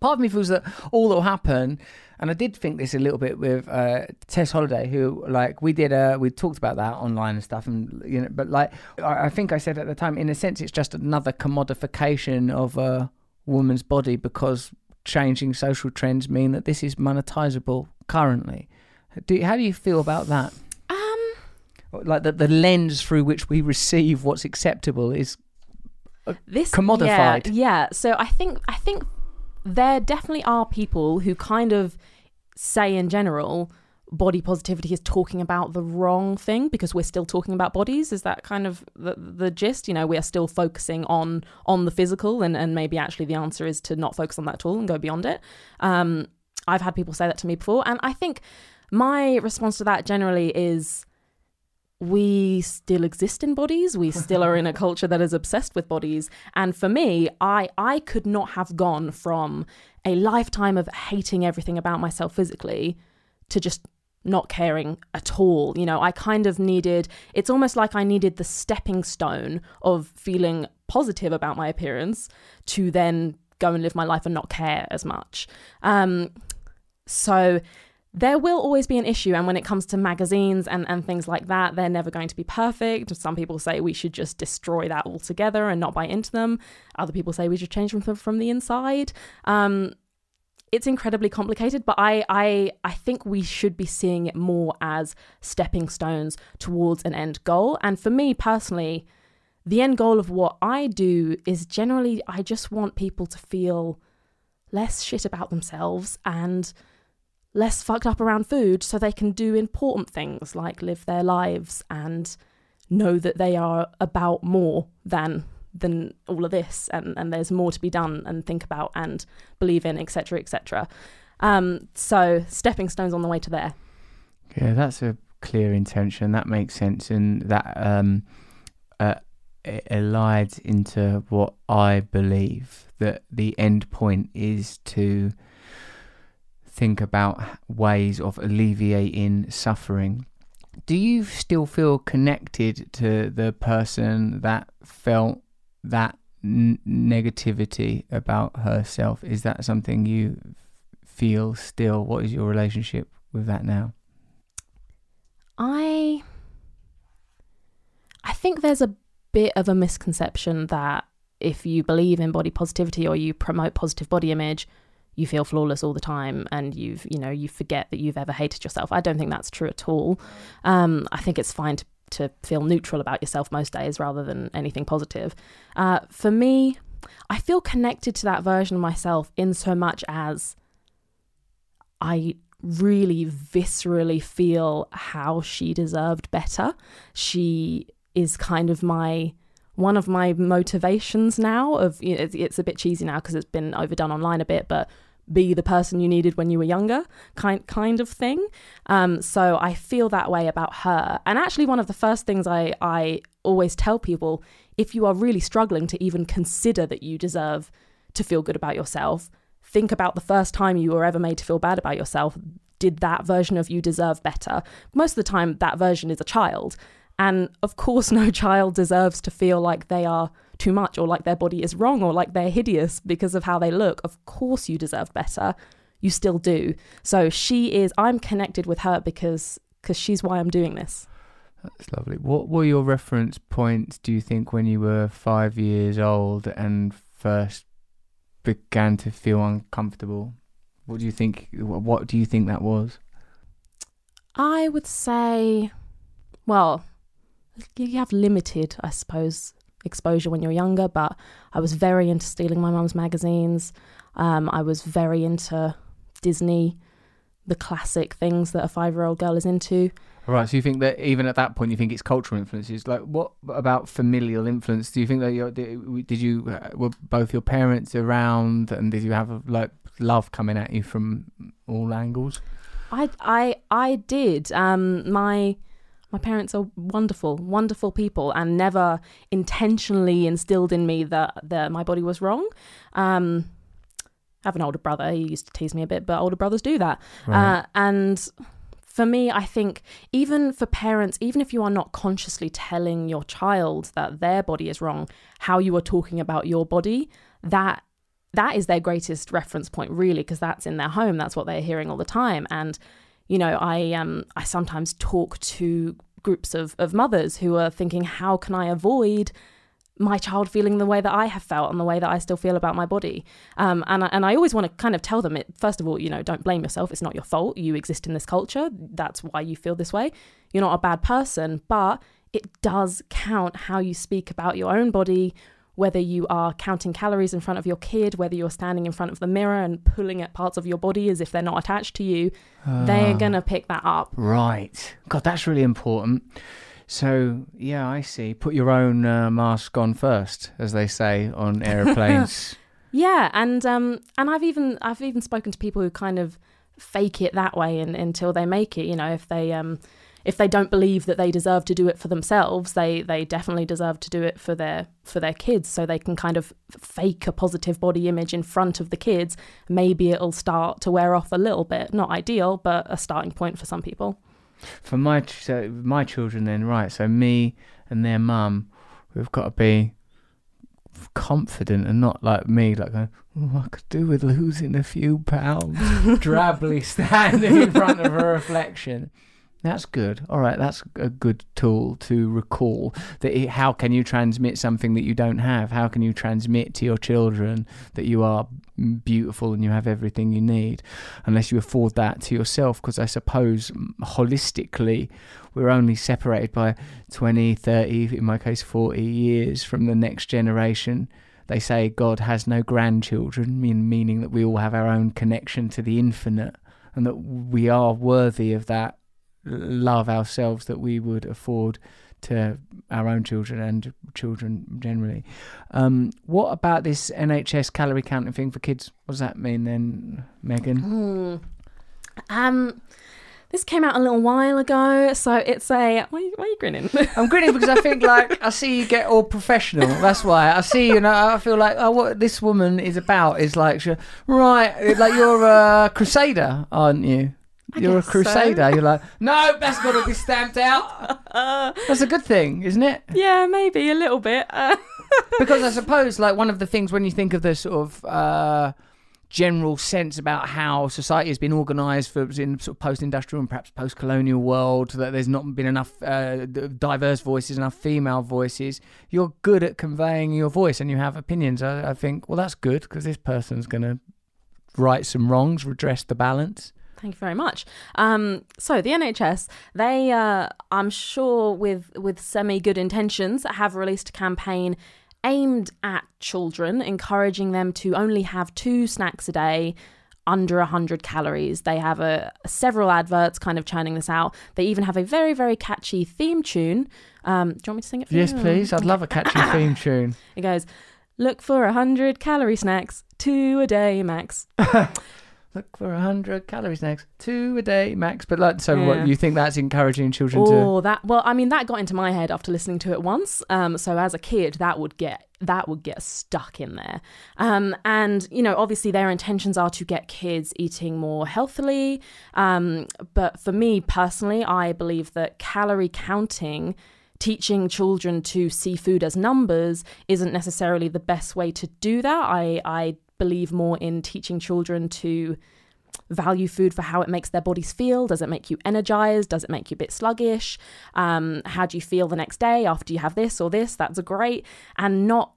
part of me feels that all that will happen and I did think this a little bit with uh, Tess Holliday, who like we did we talked about that online and stuff, and you know, but like I, I think I said at the time, in a sense, it's just another commodification of a woman's body because changing social trends mean that this is monetizable currently. Do how do you feel about that? Um, Like that the lens through which we receive what's acceptable is this Commodified. Yeah, yeah. So I think I think there definitely are people who kind of say in general body positivity is talking about the wrong thing because we're still talking about bodies. Is that kind of the, the gist? You know we are still focusing on on the physical and and maybe actually the answer is to not focus on that at all and go beyond it. Um i've had people say that to me before. And i think my response to that generally is we still exist in bodies. We still are in a culture that is obsessed with bodies. And for me i i could not have gone from a lifetime of hating everything about myself physically to just not caring at all you know i kind of needed it's almost like i needed the stepping stone of feeling positive about my appearance to then go and live my life and not care as much um so there will always be an issue. And when it comes to magazines and, and things like that, they're never going to be perfect. Some people say we should just destroy that altogether and not buy into them. Other people say we should change them from, from the inside. Um, it's incredibly complicated, but I, I I think we should be seeing it more as stepping stones towards an end goal. And for me personally, the end goal of what I do is generally I just want people to feel less shit about themselves and less fucked up around food so they can do important things like live their lives and know that they are about more than than all of this and, and there's more to be done and think about and believe in etc etc um, so stepping stones on the way to there Yeah, that's a clear intention. That makes sense, and that um, uh, it elides into what I believe that the end point is to think about ways of alleviating suffering. Do you still feel connected to the person that felt that n- negativity about herself? Is that something you feel still? What is your relationship with that now? I I think there's a bit of a misconception that if you believe in body positivity or you promote positive body image, you feel flawless all the time and you've you know you forget that you've ever hated yourself. I don't think that's true at all. Um, I think it's fine to, to feel neutral about yourself most days rather than anything positive. Uh, for me, I feel connected to that version of myself in so much as I really viscerally feel how she deserved better. She is kind of my one of my motivations now of you know, it's, it's a bit cheesy now because it's been overdone online a bit but be the person you needed when you were younger kind kind of thing. Um so i feel that way about her. And actually one of the first things i i always tell people if you are really struggling to even consider that you deserve to feel good about yourself think about the first time you were ever made to feel bad about yourself. Did that version of you deserve better? Most of the time that version is a child. And of course, no child deserves to feel like they are too much or like their body is wrong or like they're hideous because of how they look. Of course, you deserve better. You still do. So she is, I'm connected with her because because she's why I'm doing this. That's lovely. What were your reference points, do you think, when you were five years old and first began to feel uncomfortable? What do you think? What do you think that was? I would say, well, you have limited, I suppose, exposure when you're younger, but I was very into stealing my mum's magazines. Um, I was very into Disney, the classic things that a five year old girl is into. Right. So you think that even at that point, you think it's cultural influences? Like, what about familial influence? Do you think that you did, you uh, were both your parents around, and did you have like love coming at you from all angles? I I I did. Um, my my parents are wonderful, wonderful people, and never intentionally instilled in me that that my body was wrong. Um, I have an older brother. He used to tease me a bit, but older brothers do that. Right. Uh, and for me, I think even for parents, even if you are not consciously telling your child that their body is wrong, how you are talking about your body, that that is their greatest reference point, really, because that's in their home. That's what they're hearing all the time. And you know, I um I sometimes talk to groups of of mothers who are thinking, how can I avoid my child feeling the way that I have felt and the way that I still feel about my body. Um, and, I- and I always want to kind of tell them it, first of all, you know, don't blame yourself. It's not your fault. You exist in this culture. That's why you feel this way. You're not a bad person, but it does count how you speak about your own body, whether you are counting calories in front of your kid, whether you're standing in front of the mirror and pulling at parts of your body as if they're not attached to you. They're going to pick that up. Right. God, that's really important. So, yeah, I see. Put your own uh, mask on first, as they say on aeroplanes. Yeah, and um, and I've even I've even spoken to people who kind of fake it that way and, until they make it. You know, if they um, if they don't believe that they deserve to do it for themselves, they they definitely deserve to do it for their for their kids. So they can kind of fake a positive body image in front of the kids. Maybe it'll start to wear off a little bit. Not ideal, but a starting point for some people. For my so my children, then, right? So me and their mum, we've got to be confident and not like me, like going, oh, I could do with losing a few pounds, drably standing in front of a reflection. That's good. All right, that's a good tool to recall. That how can you transmit something that you don't have? How can you transmit to your children that you are beautiful and you have everything you need, unless you afford that to yourself? Because I suppose holistically, we're only separated by 20, 30, in my case, 40 years from the next generation. They say God has no grandchildren, meaning that we all have our own connection to the infinite and that we are worthy of that love ourselves that we would afford to our own children and children generally. Um, what about this NHS calorie counting thing for kids? What does that mean then, Megan? Hmm. Um, this came out a little while ago, so it's a. Why, are you- why are you grinning? I'm grinning because I think like I see you get all professional. That's why I see you know I feel like oh what this woman is about is like she, right like you're a crusader, aren't you? You're a guess so. crusader. You're like no, that's got to be stamped out. That's a good thing, isn't it? yeah, maybe a little bit. Because I suppose like one of the things when you think of the sort of uh, general sense about how society has been organised for in sort of post-industrial and perhaps post-colonial world that there's not been enough uh, diverse voices, enough female voices. You're good at conveying your voice and you have opinions. I, I think well that's good because this person's going to right some wrongs, redress the balance. Thank you very much. Um, so the NHS, they, uh, I'm sure, with with semi good intentions, have released a campaign aimed at children, encouraging them to only have two snacks a day. Under 100 calories. They have a, several adverts kind of churning this out. They even have a very, very catchy theme tune. Um, do you want me to sing it for Yes, you? please. I'd love a catchy theme tune. It goes, Look for 100 calorie snacks, two a day max. Look for a hundred calories next, two a day max. But like, so Yeah. what? You think that's encouraging children to? Oh, that well, I mean, that got into my head after listening to it once. Um, so as a kid, that would get that would get stuck in there. Um, and you know, obviously, their intentions are to get kids eating more healthily. Um, but for me personally, I believe that calorie counting. Teaching children to see food as numbers isn't necessarily the best way to do that. I, I believe more in teaching children to value food for how it makes their bodies feel. Does it make you energized? Does it make you a bit sluggish? Um, how do you feel the next day after you have this or this? That's a great. And not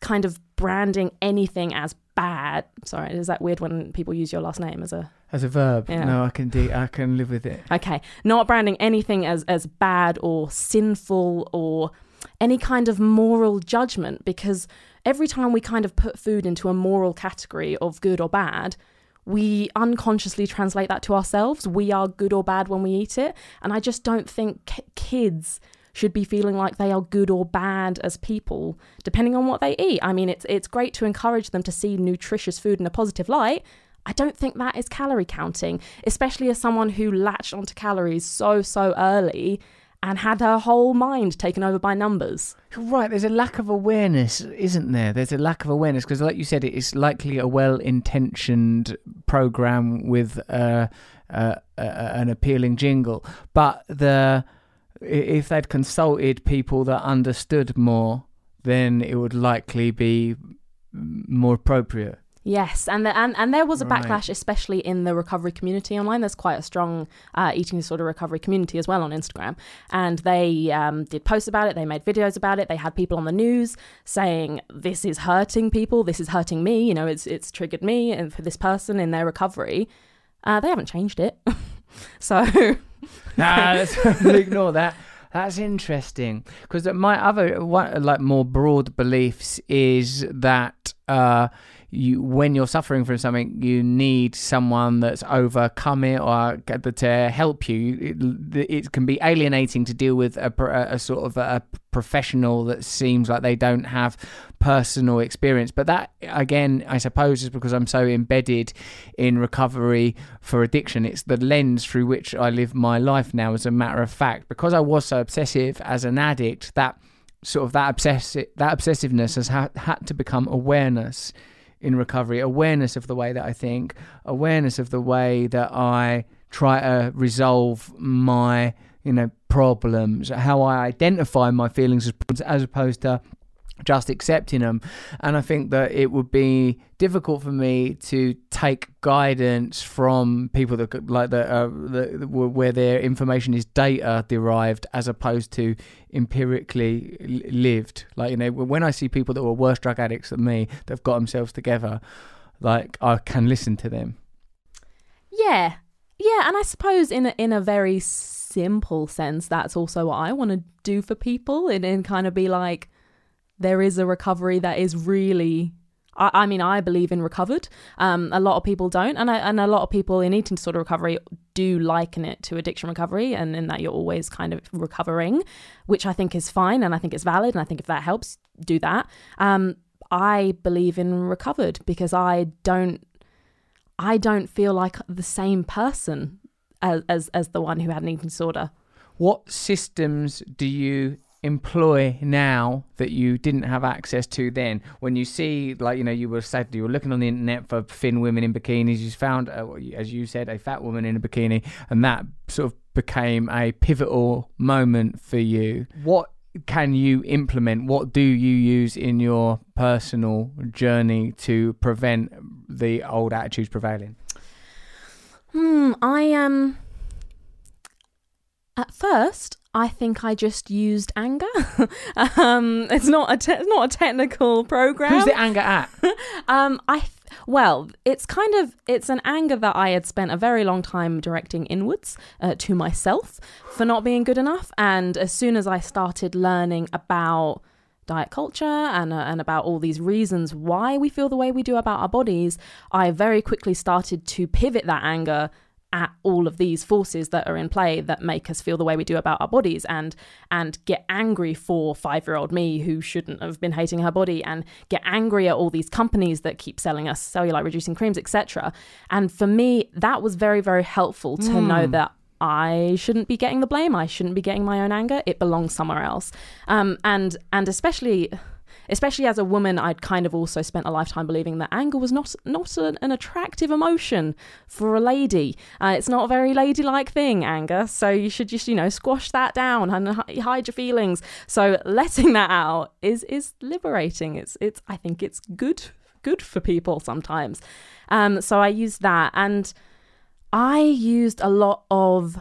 kind of branding anything as bad. Sorry, is that weird when people use your last name as a As a verb, Yeah. no, I can de- I can live with it. Okay, not branding anything as as bad or sinful or any kind of moral judgment because every time we kind of put food into a moral category of good or bad, we unconsciously translate that to ourselves. We are good or bad when we eat it, and I just don't think k- kids should be feeling like they are good or bad as people depending on what they eat. I mean, it's it's great to encourage them to see nutritious food in a positive light. I don't think that is calorie counting, especially as someone who latched onto calories so so early and had her whole mind taken over by numbers. Right, there's a lack of awareness, isn't there? There's a lack of awareness because, like you said, it's likely a well-intentioned program with uh, uh, uh, an appealing jingle, but the if they'd consulted people that understood more, then it would likely be more appropriate. Yes, and the, and and there was a Right. backlash, especially in the recovery community online. There's quite a strong uh, eating disorder recovery community as well on Instagram, and they um, did posts about it. They made videos about it. They had people on the news saying this is hurting people. This is hurting me. You know, it's it's triggered me and for this person in their recovery. Uh, they haven't changed it, so nah, we'll ignore that. That's interesting because my other one, like more broad beliefs is that uh, you when you're suffering from something, you need someone that's overcome it or to help you. It, it can be alienating to deal with a, a sort of a professional that seems like they don't have personal experience. But that again, I suppose, is because I'm so embedded in recovery for addiction. It's the lens through which I live my life now. As a matter of fact, because I was so obsessive as an addict, that sort of that obsessive that obsessiveness has ha- had to become awareness in recovery. Awareness of the way that I think. Awareness of the way that I try to resolve my you know problems. How I identify my feelings as as opposed to just accepting them. And I think that it would be difficult for me to take guidance from people that like that, where their information is data derived as opposed to empirically lived. Like you know, when I see people that were worse drug addicts than me that have got themselves together, like I can listen to them. Yeah, yeah, and I suppose in a, in a very simple sense, that's also what I want to do for people, and, and kind of be like, there is a recovery that is really. I, I mean, I believe in recovered. Um, a lot of people don't, and I, and a lot of people in eating disorder recovery do liken it to addiction recovery, and in that you're always kind of recovering, which I think is fine, and I think it's valid, and I think if that helps, do that. Um, I believe in recovered because I don't I don't feel like the same person as as, as the one who had an eating disorder. What systems do you employ now that you didn't have access to then? When you see, like, you know, you were said you were looking on the internet for thin women in bikinis, you found, uh, as you said, a fat woman in a bikini, and that sort of became a pivotal moment for you. What can you implement? What do you use in your personal journey to prevent the old attitudes prevailing? Hmm, I um at first I think I just used anger. um it's not a te- it's not a technical program. Who's the anger at? Um, I th- well, it's kind of it's an anger that I had spent a very long time directing inwards uh, to myself for not being good enough, and as soon as I started learning about diet culture and uh, and about all these reasons why we feel the way we do about our bodies, I very quickly started to pivot that anger at all of these forces that are in play that make us feel the way we do about our bodies and and get angry for 5-year-old me who shouldn't have been hating her body and get angry at all these companies that keep selling us cellulite reducing creams etc and for me that was very very helpful to know that I shouldn't be getting the blame. I shouldn't be getting my own anger. It belongs somewhere else. Um, and and especially especially as a woman, I'd kind of also spent a lifetime believing that anger was not not an, an attractive emotion for a lady. Uh, it's not a very ladylike thing, anger. So you should just you know squash that down and hide your feelings. So letting that out is is liberating. It's it's I think it's good good for people sometimes. Um, so I used that and. I used a lot of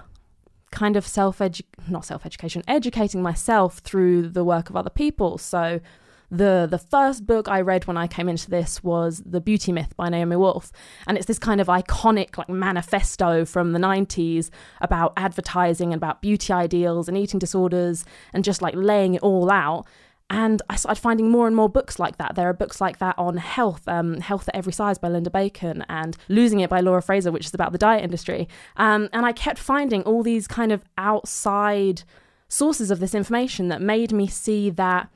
kind of self edu not self education, educating myself through the work of other people. So the the first book I read when I came into this was The Beauty Myth by Naomi Wolf. And it's this kind of iconic like manifesto from the 90s about advertising and about beauty ideals and eating disorders and just like laying it all out. And I started finding more and more books like that. There are books like that on health, um, Health at Every Size by Linda Bacon, and Losing It by Laura Fraser, which is about the diet industry. Um, and I kept finding all these kind of outside sources of this information that made me see that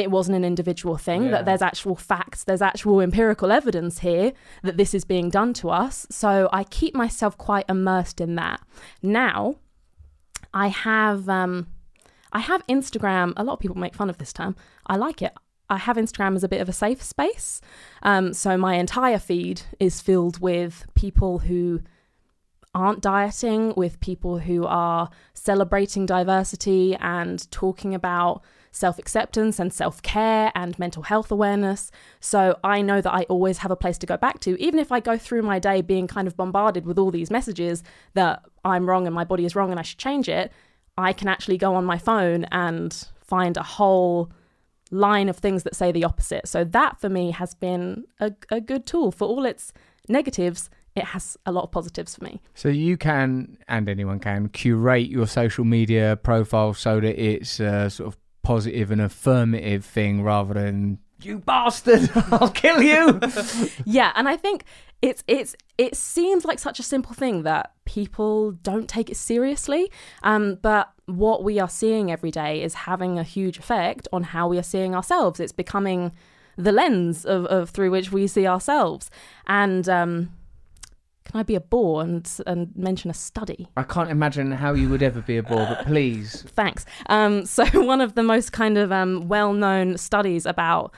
it wasn't an individual thing, Yeah. that there's actual facts, there's actual empirical evidence here that this is being done to us. So I keep myself quite immersed in that. Now, I have um, I have Instagram. A lot of people make fun of this term. I like it. I have Instagram as a bit of a safe space. Um, so my entire feed is filled with people who aren't dieting, with people who are celebrating diversity and talking about self acceptance and self care and mental health awareness. So I know that I always have a place to go back to, even if I go through my day being kind of bombarded with all these messages that I'm wrong and my body is wrong and I should change it. I can actually go on my phone and find a whole line of things that say the opposite. So that for me has been a, a good tool for all its negatives. It has a lot of positives for me. So you can, and anyone can, curate your social media profile so that it's a sort of positive and affirmative thing rather than you bastard, I'll kill you. yeah, and I think it's it's it seems like such a simple thing that people don't take it seriously. Um, but what we are seeing every day is having a huge effect on how we are seeing ourselves. It's becoming the lens of, of through which we see ourselves. And um, can I be a bore and and mention a study? I can't imagine how you would ever be a bore, but please. Thanks. Um, so one of the most kind of um, well-known studies about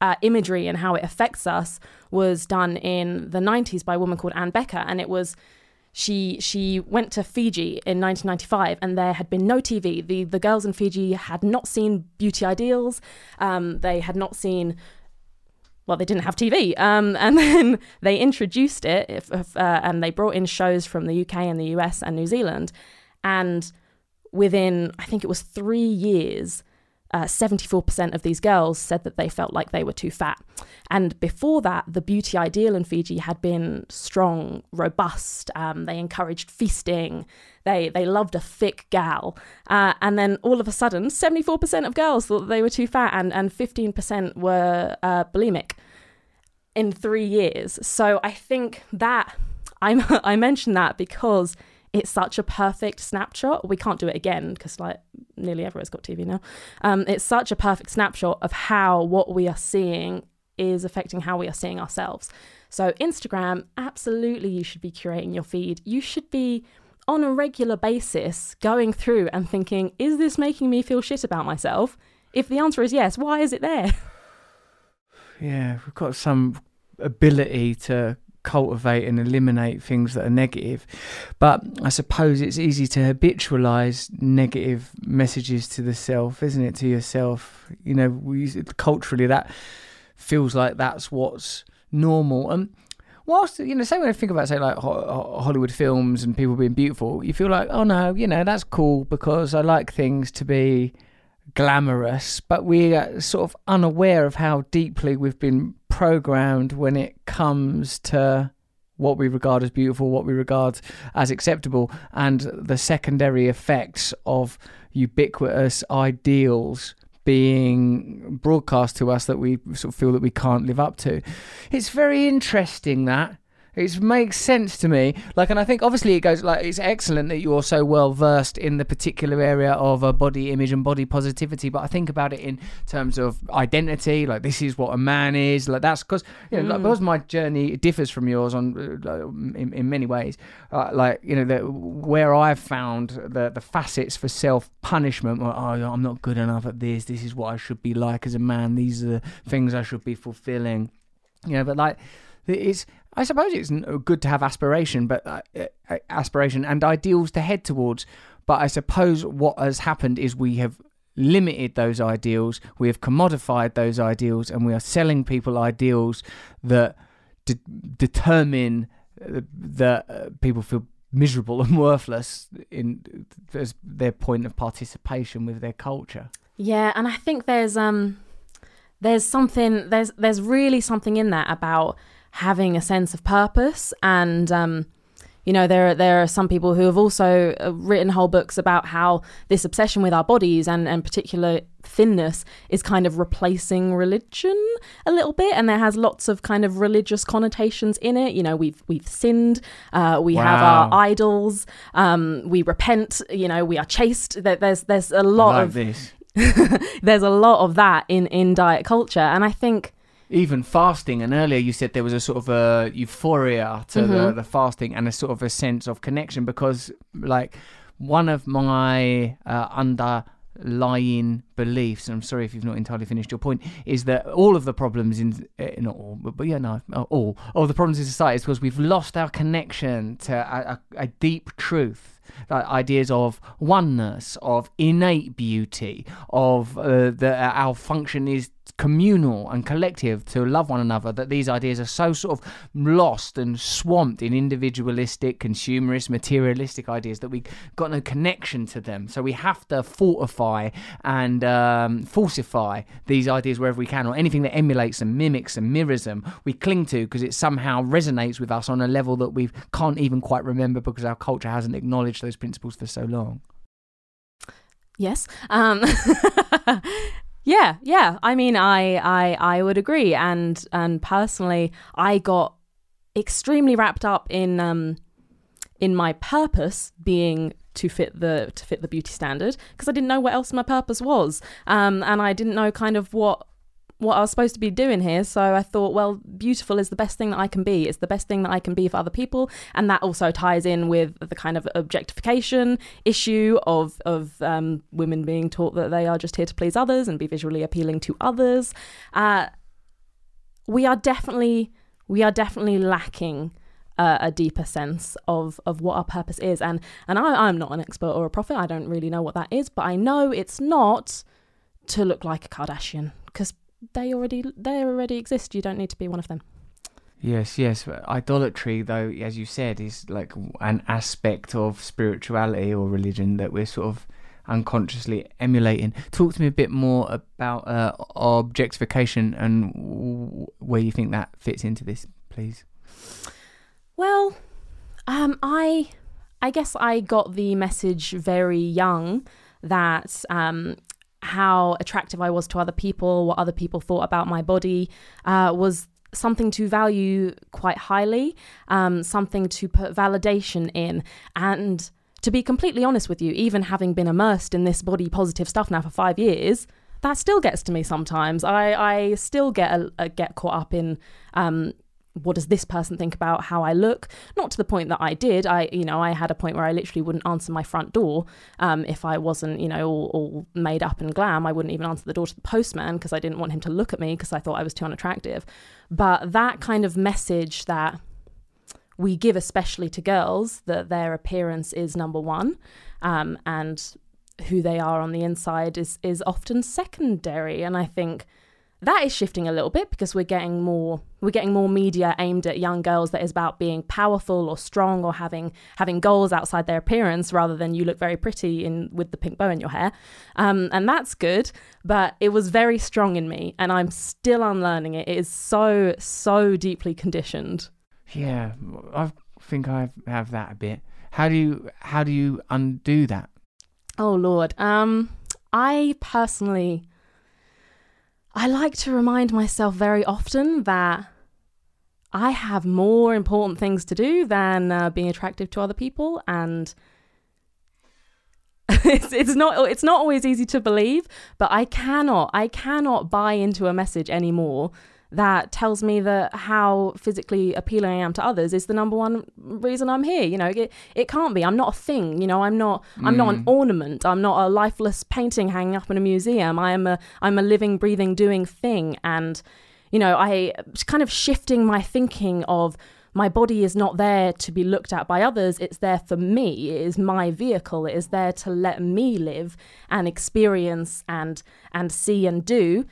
uh, imagery and how it affects us was done in the 90s by a woman called Anne Becker, and it was she she went to Fiji in 1995, and there had been no TV. the The girls in Fiji had not seen beauty ideals. Um, they had not seen. Well, they didn't have TV, um, and then they introduced it, if, if, uh, and they brought in shows from the UK and the US and New Zealand, and within I think it was three years, uh, 74% of these girls said that they felt like they were too fat. And before that, the beauty ideal in Fiji had been strong, robust. Um, they encouraged feasting. They they loved a thick gal. Uh, and then all of a sudden, 74% of girls thought they were too fat, and and 15% were uh, bulimic in three years. So I think that I'm I mentioned that because it's such a perfect snapshot. We can't do it again because like nearly everyone's got TV now. Um, it's such a perfect snapshot of how what we are seeing is affecting how we are seeing ourselves. So Instagram, absolutely, you should be curating your feed. You should be on a regular basis going through and thinking, is this making me feel shit about myself? If the answer is yes, why is it there? Yeah, we've got some ability to cultivate and eliminate things that are negative. But I suppose it's easy to habitualize negative messages to the self, isn't it? To yourself, you know, we culturally that feels like that's what's normal. And whilst you know, say when I think about say like Hollywood films and people being beautiful, you feel like, oh no, you know, that's cool because I like things to be glamorous, but we're sort of unaware of how deeply we've been programmed when it comes to what we regard as beautiful, what we regard as acceptable, and the secondary effects of ubiquitous ideals being broadcast to us that we sort of feel that we can't live up to. It's very interesting that it makes sense to me. Like, and I think obviously it goes like it's excellent that you're so well versed in the particular area of a body image and body positivity. But I think about it in terms of identity. Like, this is what a man is. Like, that's because you know, mm. like, because my journey differs from yours on uh, in, in many ways. Uh, like, you know, the, where I've found the the facets for self punishment. Like, oh, I'm not good enough at this. This is what I should be like as a man. These are the things I should be fulfilling. You know, but like it's I suppose it's good to have aspiration, but uh, uh, aspiration and ideals to head towards. But I suppose what has happened is we have limited those ideals, we have commodified those ideals, and we are selling people ideals that de- determine uh, that uh, people feel miserable and worthless in as their point of participation with their culture. Yeah, and I think there's um there's something there's there's really something in that about having a sense of purpose. And um, you know there are, there are some people who have also uh, written whole books about how this obsession with our bodies and and particular thinness is kind of replacing religion a little bit. And there has lots of kind of religious connotations in it. You know we've we've sinned uh, we wow. have our idols um, we repent you know we are chaste. There's there's a lot like of this. there's a lot of that in in diet culture. And i think even fasting and earlier you said there was a sort of a euphoria to mm-hmm. the, the fasting and a sort of a sense of connection because like one of my uh, underlying beliefs, and I'm sorry if you've not entirely finished your point, is that all of the problems in, uh, not all, but, but yeah, no, uh, all, all the problems in society is because we've lost our connection to a, a, a deep truth. Like ideas of oneness, of innate beauty, of uh, that our function is communal and collective to love one another that these ideas are so sort of lost and swamped in individualistic consumerist materialistic ideas that we've got no connection to them so we have to fortify and um, falsify these ideas wherever we can or anything that emulates and mimics and mirrors them we cling to because it somehow resonates with us on a level that we can't even quite remember because our culture hasn't acknowledged those principles for so long Yes. Um, yeah, yeah. I mean, I, I, I would agree, and and personally, I got extremely wrapped up in um, in my purpose being to fit the to fit the beauty standard because I didn't know what else my purpose was, um, and I didn't know kind of what what I was supposed to be doing here. So I thought, well, beautiful is the best thing that I can be. It's the best thing that I can be for other people, and that also ties in with the kind of objectification issue of of um, women being taught that they are just here to please others and be visually appealing to others. Uh, we are definitely we are definitely lacking. Uh, a deeper sense of of what our purpose is, and and I, I'm not an expert or a prophet. I don't really know what that is, but I know it's not to look like a Kardashian because they already they already exist. You don't need to be one of them. Yes, yes. Idolatry, though, as you said, is like an aspect of spirituality or religion that we're sort of unconsciously emulating. Talk to me a bit more about uh, objectification and where you think that fits into this, please. Well, um, I I guess I got the message very young that um, how attractive I was to other people, what other people thought about my body, uh, was something to value quite highly, um, something to put validation in. And to be completely honest with you, even having been immersed in this body positive stuff now for five years, that still gets to me sometimes. I, I still get a, a get caught up in um, what does this person think about how I look? Not to the point that I did. I, you know, I had a point where I literally wouldn't answer my front door um, if I wasn't, you know, all, all, made up and glam. I wouldn't even answer the door to the postman because I didn't want him to look at me because I thought I was too unattractive. But that kind of message that we give, especially to girls, that their appearance is number one, um, and who they are on the inside is is often secondary. And I think that is shifting a little bit because we're getting more we're getting more media aimed at young girls that is about being powerful or strong or having having goals outside their appearance rather than you look very pretty in with the pink bow in your hair. Um, and that's good but it was very strong in me and i'm still unlearning it. It is so so deeply conditioned. Yeah i think i have that a bit. How do you how do you undo that? Oh lord. Um i personally I like to remind myself very often that I have more important things to do than uh, being attractive to other people, and it's it's not it's not always easy to believe, but I cannot I cannot buy into a message anymore that tells me that how physically appealing I am to others is the number one reason I'm here. You know, it, it can't be. I'm not a thing. You know, I'm not I'm not an mm. ornament. I'm not a lifeless painting hanging up in a museum. I am a I'm a living, breathing, doing thing. And you know, I kind of shifting my thinking of my body is not there to be looked at by others it's there for me it is my vehicle it is there to let me live and experience and and see and do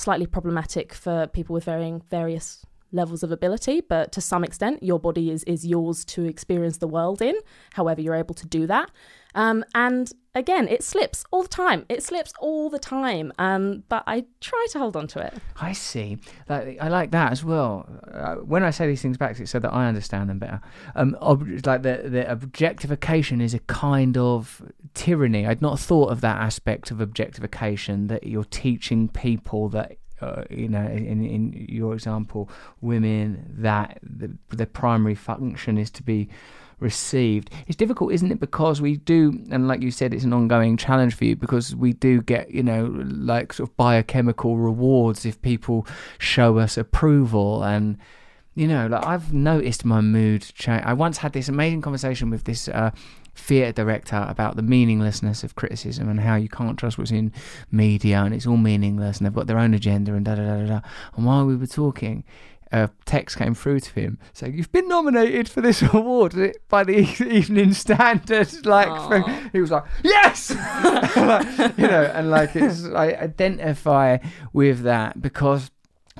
slightly problematic for people with varying various levels of ability, but to some extent, your body is is yours to experience the world in. However, you're able to do that. Um, and again, it slips all the time. It slips all the time. Um, but I try to hold on to it. I see. Like, I like that as well. Uh, when I say these things back, it's so that I understand them better. Um, ob- like the the objectification is a kind of tyranny. I'd not thought of that aspect of objectification that you're teaching people that uh, you know, in in your example, women that the the primary function is to be received. It's difficult, isn't it? Because we do, and like you said, it's an ongoing challenge for you because we do get, you know, like sort of biochemical rewards if people show us approval and you know, like I've noticed my mood change. I once had this amazing conversation with this uh, theatre director about the meaninglessness of criticism and how you can't trust what's in media and it's all meaningless and they've got their own agenda and da da da da. da. And while we were talking, a text came through to him saying, "You've been nominated for this award by the Evening Standard." Like, for, he was like, "Yes," Like, you know, and like it's I identify with that because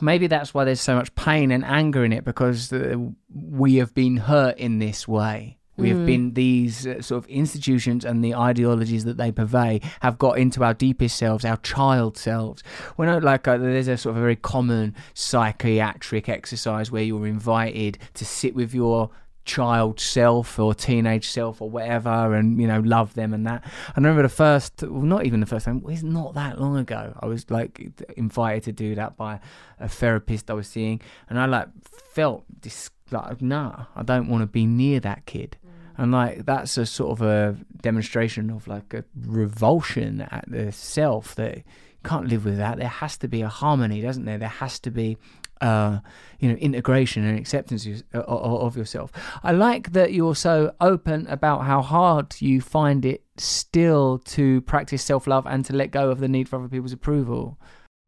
maybe that's why there's so much pain and anger in it because uh, we have been hurt in this way. We have been these uh, sort of institutions and the ideologies that they purvey have got into our deepest selves, our child selves. When I like, uh, there's a sort of a very common psychiatric exercise where you're invited to sit with your child self or teenage self or whatever and you know love them and that. I remember the first well not even the first time it's not that long ago i was like invited to do that by a therapist i was seeing. And i like felt this like nah i don't want to be near that kid and like that's a sort of a demonstration of like a revulsion at the self that can't live with that there has to be a harmony doesn't there there has to be uh, you know, integration and acceptance of, yourself. I like that you're so open about how hard you find it still to practice self love and to let go of the need for other people's approval.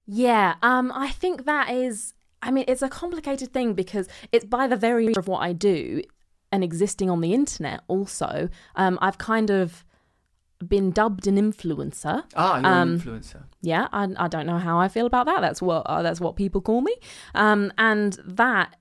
Yeah, um, I think that is. I mean, it's a complicated thing because it's by the very nature of what I do and existing on the internet. Also, um, I've kind of been dubbed an influencer. Ah, you're Um, an influencer. Yeah, I, I don't know how I feel about that. That's what uh, that's what people call me, um, and that,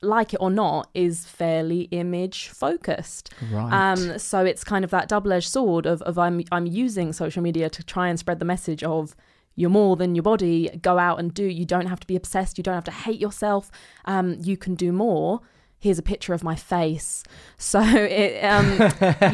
like it or not, is fairly image focused. Right. Um, so it's kind of that double edged sword of, of I'm I'm using social media to try and spread the message of you're more than your body. Go out and do. You don't have to be obsessed. You don't have to hate yourself. Um, you can do more. Here's a picture of my face. So it, um,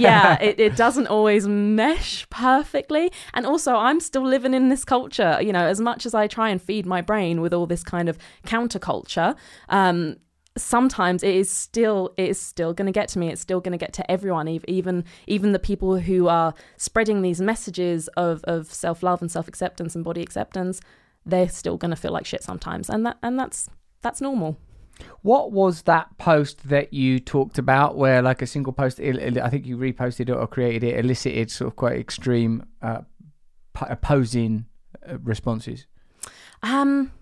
yeah, it, it doesn't always mesh perfectly. And also, I'm still living in this culture. You know, as much as I try and feed my brain with all this kind of counterculture, um, sometimes it is still it is still going to get to me it's still going to get to everyone even even the people who are spreading these messages of of self-love and self-acceptance and body acceptance they're still going to feel like shit sometimes and that and that's that's normal What was that post that you talked about where, like, a single post, I think you reposted it or created it, elicited sort of quite extreme uh, opposing uh, responses? Um,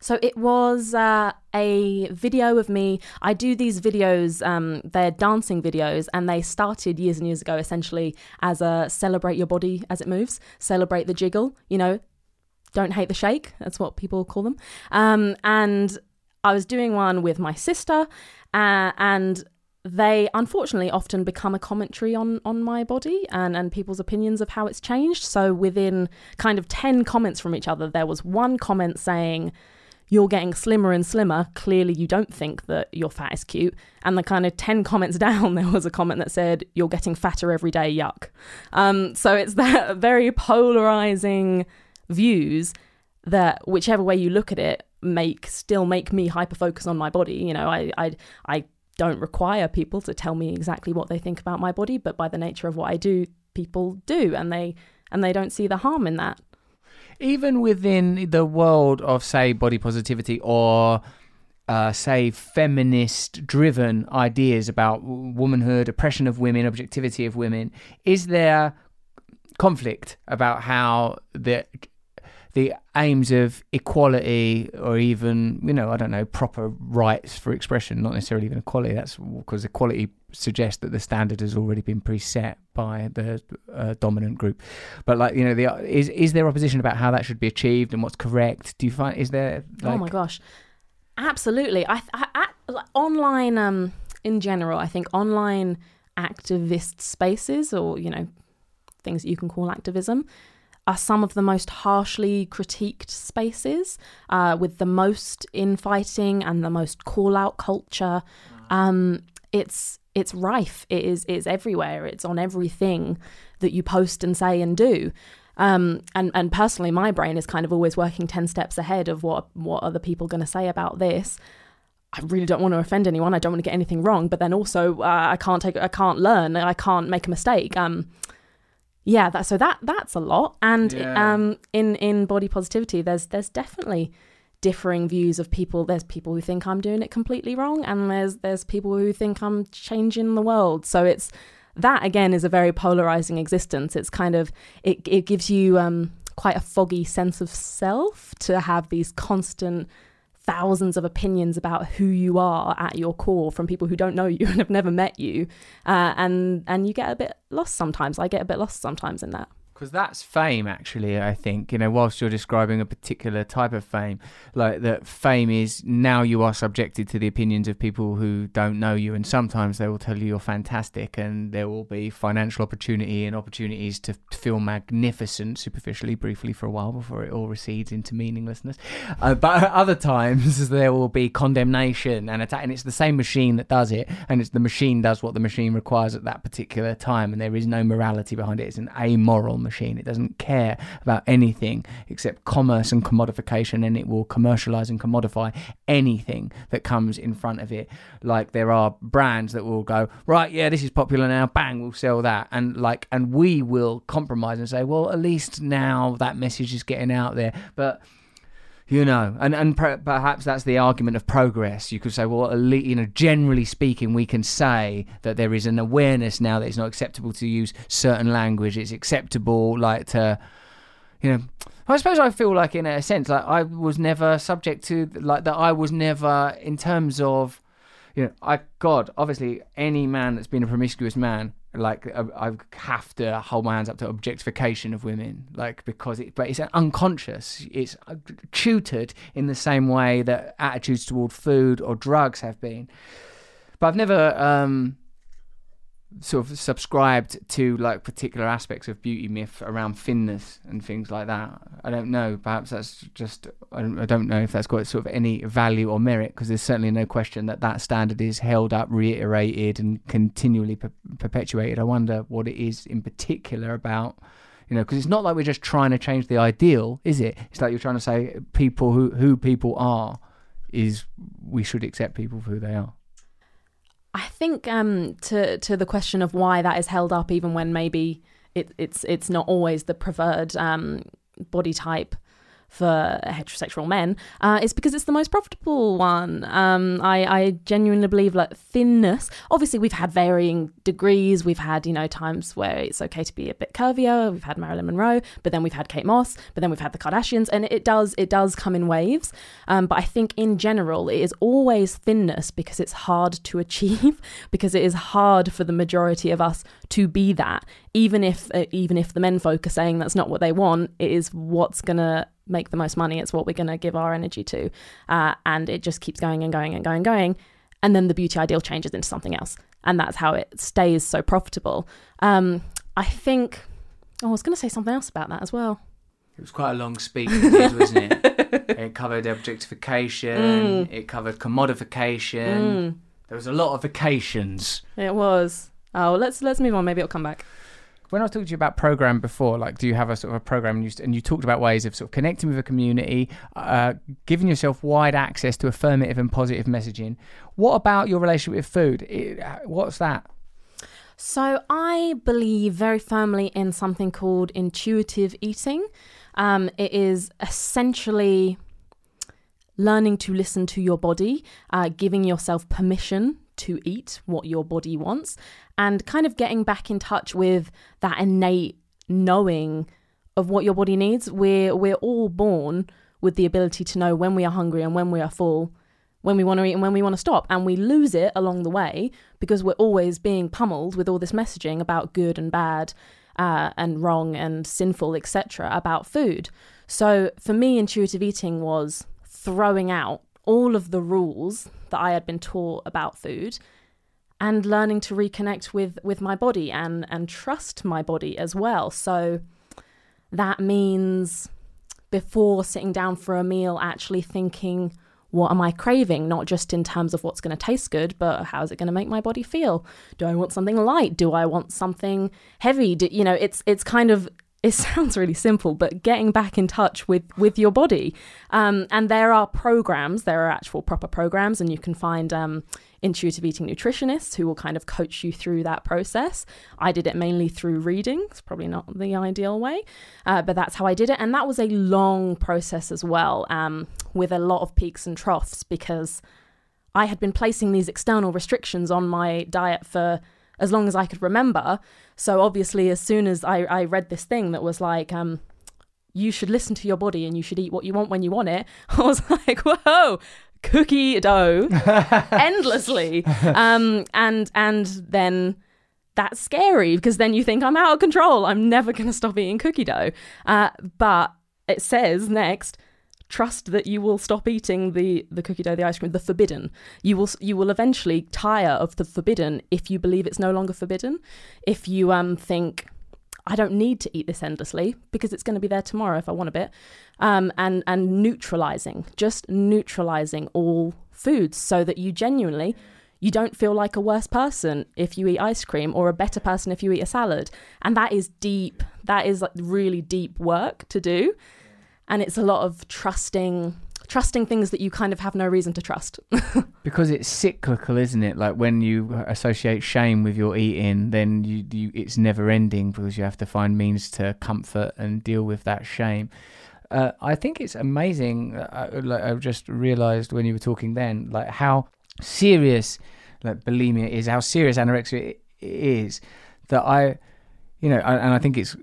so it was uh, a video of me. I do these videos. Um, they're dancing videos, and they started years and years ago, essentially as a celebrate your body as it moves, celebrate the jiggle. You know, don't hate the shake. That's what people call them. Um, and I was doing one with my sister, uh, and they unfortunately often become a commentary on on my body and and people's opinions of how it's changed. So within kind of ten comments from each other, there was one comment saying. You're getting slimmer and slimmer. Clearly, you don't think that your fat is cute. And the kind of 10 comments down, there was a comment that said, You're getting fatter every day, yuck. Um, so it's that very polarizing views that whichever way you look at it make still make me hyper focus on my body. You know I, I i don't require people to tell me exactly what they think about my body but by the nature of what i do people do and they and they don't see the harm in that. Even within the world of, say, body positivity or, uh, say, feminist driven ideas about womanhood, oppression of women, objectivity of women, is there conflict about how the the aims of equality or even you know i don't know proper rights for expression not necessarily even equality. That's because equality suggests that the standard has already been preset by the uh, dominant group. But like you know the is is there opposition about how that should be achieved and what's correct? Do you find is there like oh my gosh. Absolutely. I, I, I like, online um in general i think online activist spaces or you know things that you can call activism are some of the most harshly critiqued spaces uh, with the most infighting and the most call out culture um, it's it's rife. It is it's everywhere. It's on everything that you post and say and do. Um, and and personally my brain is kind of always working 10 steps ahead of what what other people going to say about this. I really don't want to offend anyone. I don't want to get anything wrong, but then also uh, I can't take, I can't learn, I can't make a mistake. Um, yeah, that so that that's a lot. And Yeah. um, in in body positivity, there's there's definitely differing views of people. There's people who think I'm doing it completely wrong, and there's there's people who think I'm changing the world. So it's that again is a very polarizing existence. It's kind of it it gives you um, quite a foggy sense of self to have these constant thousands of opinions about who you are at your core from people who don't know you and have never met you, uh, and and you get a bit lost sometimes. I get a bit lost sometimes in that. Because that's fame, actually, I think. You know, whilst you're describing a particular type of fame, like that fame is now you are subjected to the opinions of people who don't know you. And sometimes they will tell you you're fantastic, and there will be financial opportunity and opportunities to feel magnificent superficially, briefly for a while before it all recedes into meaninglessness. Uh, but other times there will be condemnation and attack. And it's the same machine that does it. And it's the machine does what the machine requires at that particular time. And there is no morality behind it. It's an amoral machine. It doesn't care about anything except commerce and commodification, and it will commercialize and commodify anything that comes in front of it. Like there are brands that will go, right, yeah, this is popular now, bang, we'll sell that. And like, and we will compromise and say, well, at least now that message is getting out there. But you know, and and per, perhaps that's the argument of progress. You could say, well, you know, generally speaking, we can say that there is an awareness now that it's not acceptable to use certain language. It's acceptable, like to, you know. I suppose I feel like, in a sense, like I was never subject to, like that. I was never, in terms of, you know, I God, obviously, any man that's been a promiscuous man like I, I have to hold my hands up to objectification of women like because it but it's unconscious. It's tutored in the same way that attitudes toward food or drugs have been. But i've never um sort of subscribed to like particular aspects of beauty myth around thinness and things like that. I don't know. Perhaps that's just I don't, I don't know if that's got sort of any value or merit because there's certainly no question that that standard is held up, reiterated, and continually per- perpetuated. I wonder what it is in particular about. You know, because it's not like we're just trying to change the ideal, is it? It's like you're trying to say people who who people are is we should accept people for who they are. I think um, to to the question of why that is held up, even when maybe it, it's it's not always the preferred um, body type for heterosexual men uh, is because it's the most profitable one. Um, I, I, genuinely believe like thinness. Obviously, we've had varying degrees. We've had you know times where it's okay to be a bit curvier. We've had Marilyn Monroe, but then we've had Kate Moss, but then we've had the Kardashians, and it does it does come in waves. Um, but I think in general, it is always thinness because it's hard to achieve because it is hard for the majority of us to be that. Even if uh, even if the men folk are saying that's not what they want, it is what's gonna make the most money. It's what we're going to give our energy to. Uh, and it just keeps going and going and going and going. And then the beauty ideal changes into something else. And that's how it stays so profitable. Um, I think, oh, I was going to say something else about that as well. It was quite a long speech, wasn't it? it covered objectification, mm. it covered commodification. Mm. There was a lot of vacations. It was. Oh, let's let's move on. Maybe it'll come back when I was talking to you about program before, like, do you have a sort of a program and you, and you talked about ways of sort of connecting with a community, uh, giving yourself wide access to affirmative and positive messaging. What about your relationship with food? It, what's that? So I believe very firmly in something called intuitive eating. Um, it is essentially learning to listen to your body, uh, giving yourself permission to eat what your body wants, and kind of getting back in touch with that innate knowing of what your body needs. We're we're all born with the ability to know when we are hungry and when we are full, when we want to eat and when we want to stop, and we lose it along the way because we're always being pummeled with all this messaging about good and bad. Uh, and wrong and sinful, etc., about food. So for me, intuitive eating was throwing out all of the rules that I had been taught about food and learning to reconnect with with my body and and trust my body as well. So that means before sitting down for a meal actually thinking what am I craving? Not just in terms of what's going to taste good, but how's it going to make my body feel? Do I want something light? Do I want something heavy? Do, you know, it's it's kind of it sounds really simple, but getting back in touch with with your body. Um, and there are programs, there are actual proper programs, and you can find um, intuitive eating nutritionists who will kind of coach you through that process. I did it mainly through reading. It's probably not the ideal way, uh, but that's how I did it. And that was a long process as well, um, with a lot of peaks and troughs because I had been placing these external restrictions on my diet for as long as I could remember. So obviously, as soon as I, I read this thing that was like, um, you should listen to your body and you should eat what you want when you want it, I was like, whoa, cookie dough endlessly. Um, and and then that's scary because then you think I'm out of control. I'm never going to stop eating cookie dough. Uh, but it says next trust that you will stop eating the the cookie dough, the ice cream, the forbidden. You will you will eventually tire of the forbidden if you believe it's no longer forbidden. If you um think I don't need to eat this endlessly because it's going to be there tomorrow if I want a bit. Um, and and neutralizing, just neutralizing all foods so that you genuinely you don't feel like a worse person if you eat ice cream or a better person if you eat a salad. And that is deep. That is like really deep work to do. And it's a lot of trusting trusting things that you kind of have no reason to trust. because it's cyclical, isn't it? Like when you associate shame with your eating, then you, you it's never ending because you have to find means to comfort and deal with that shame. Uh, I think it's amazing. Uh, like I just realised when you were talking then, like how serious like bulimia is, how serious anorexia is. That I, you know, and I think it's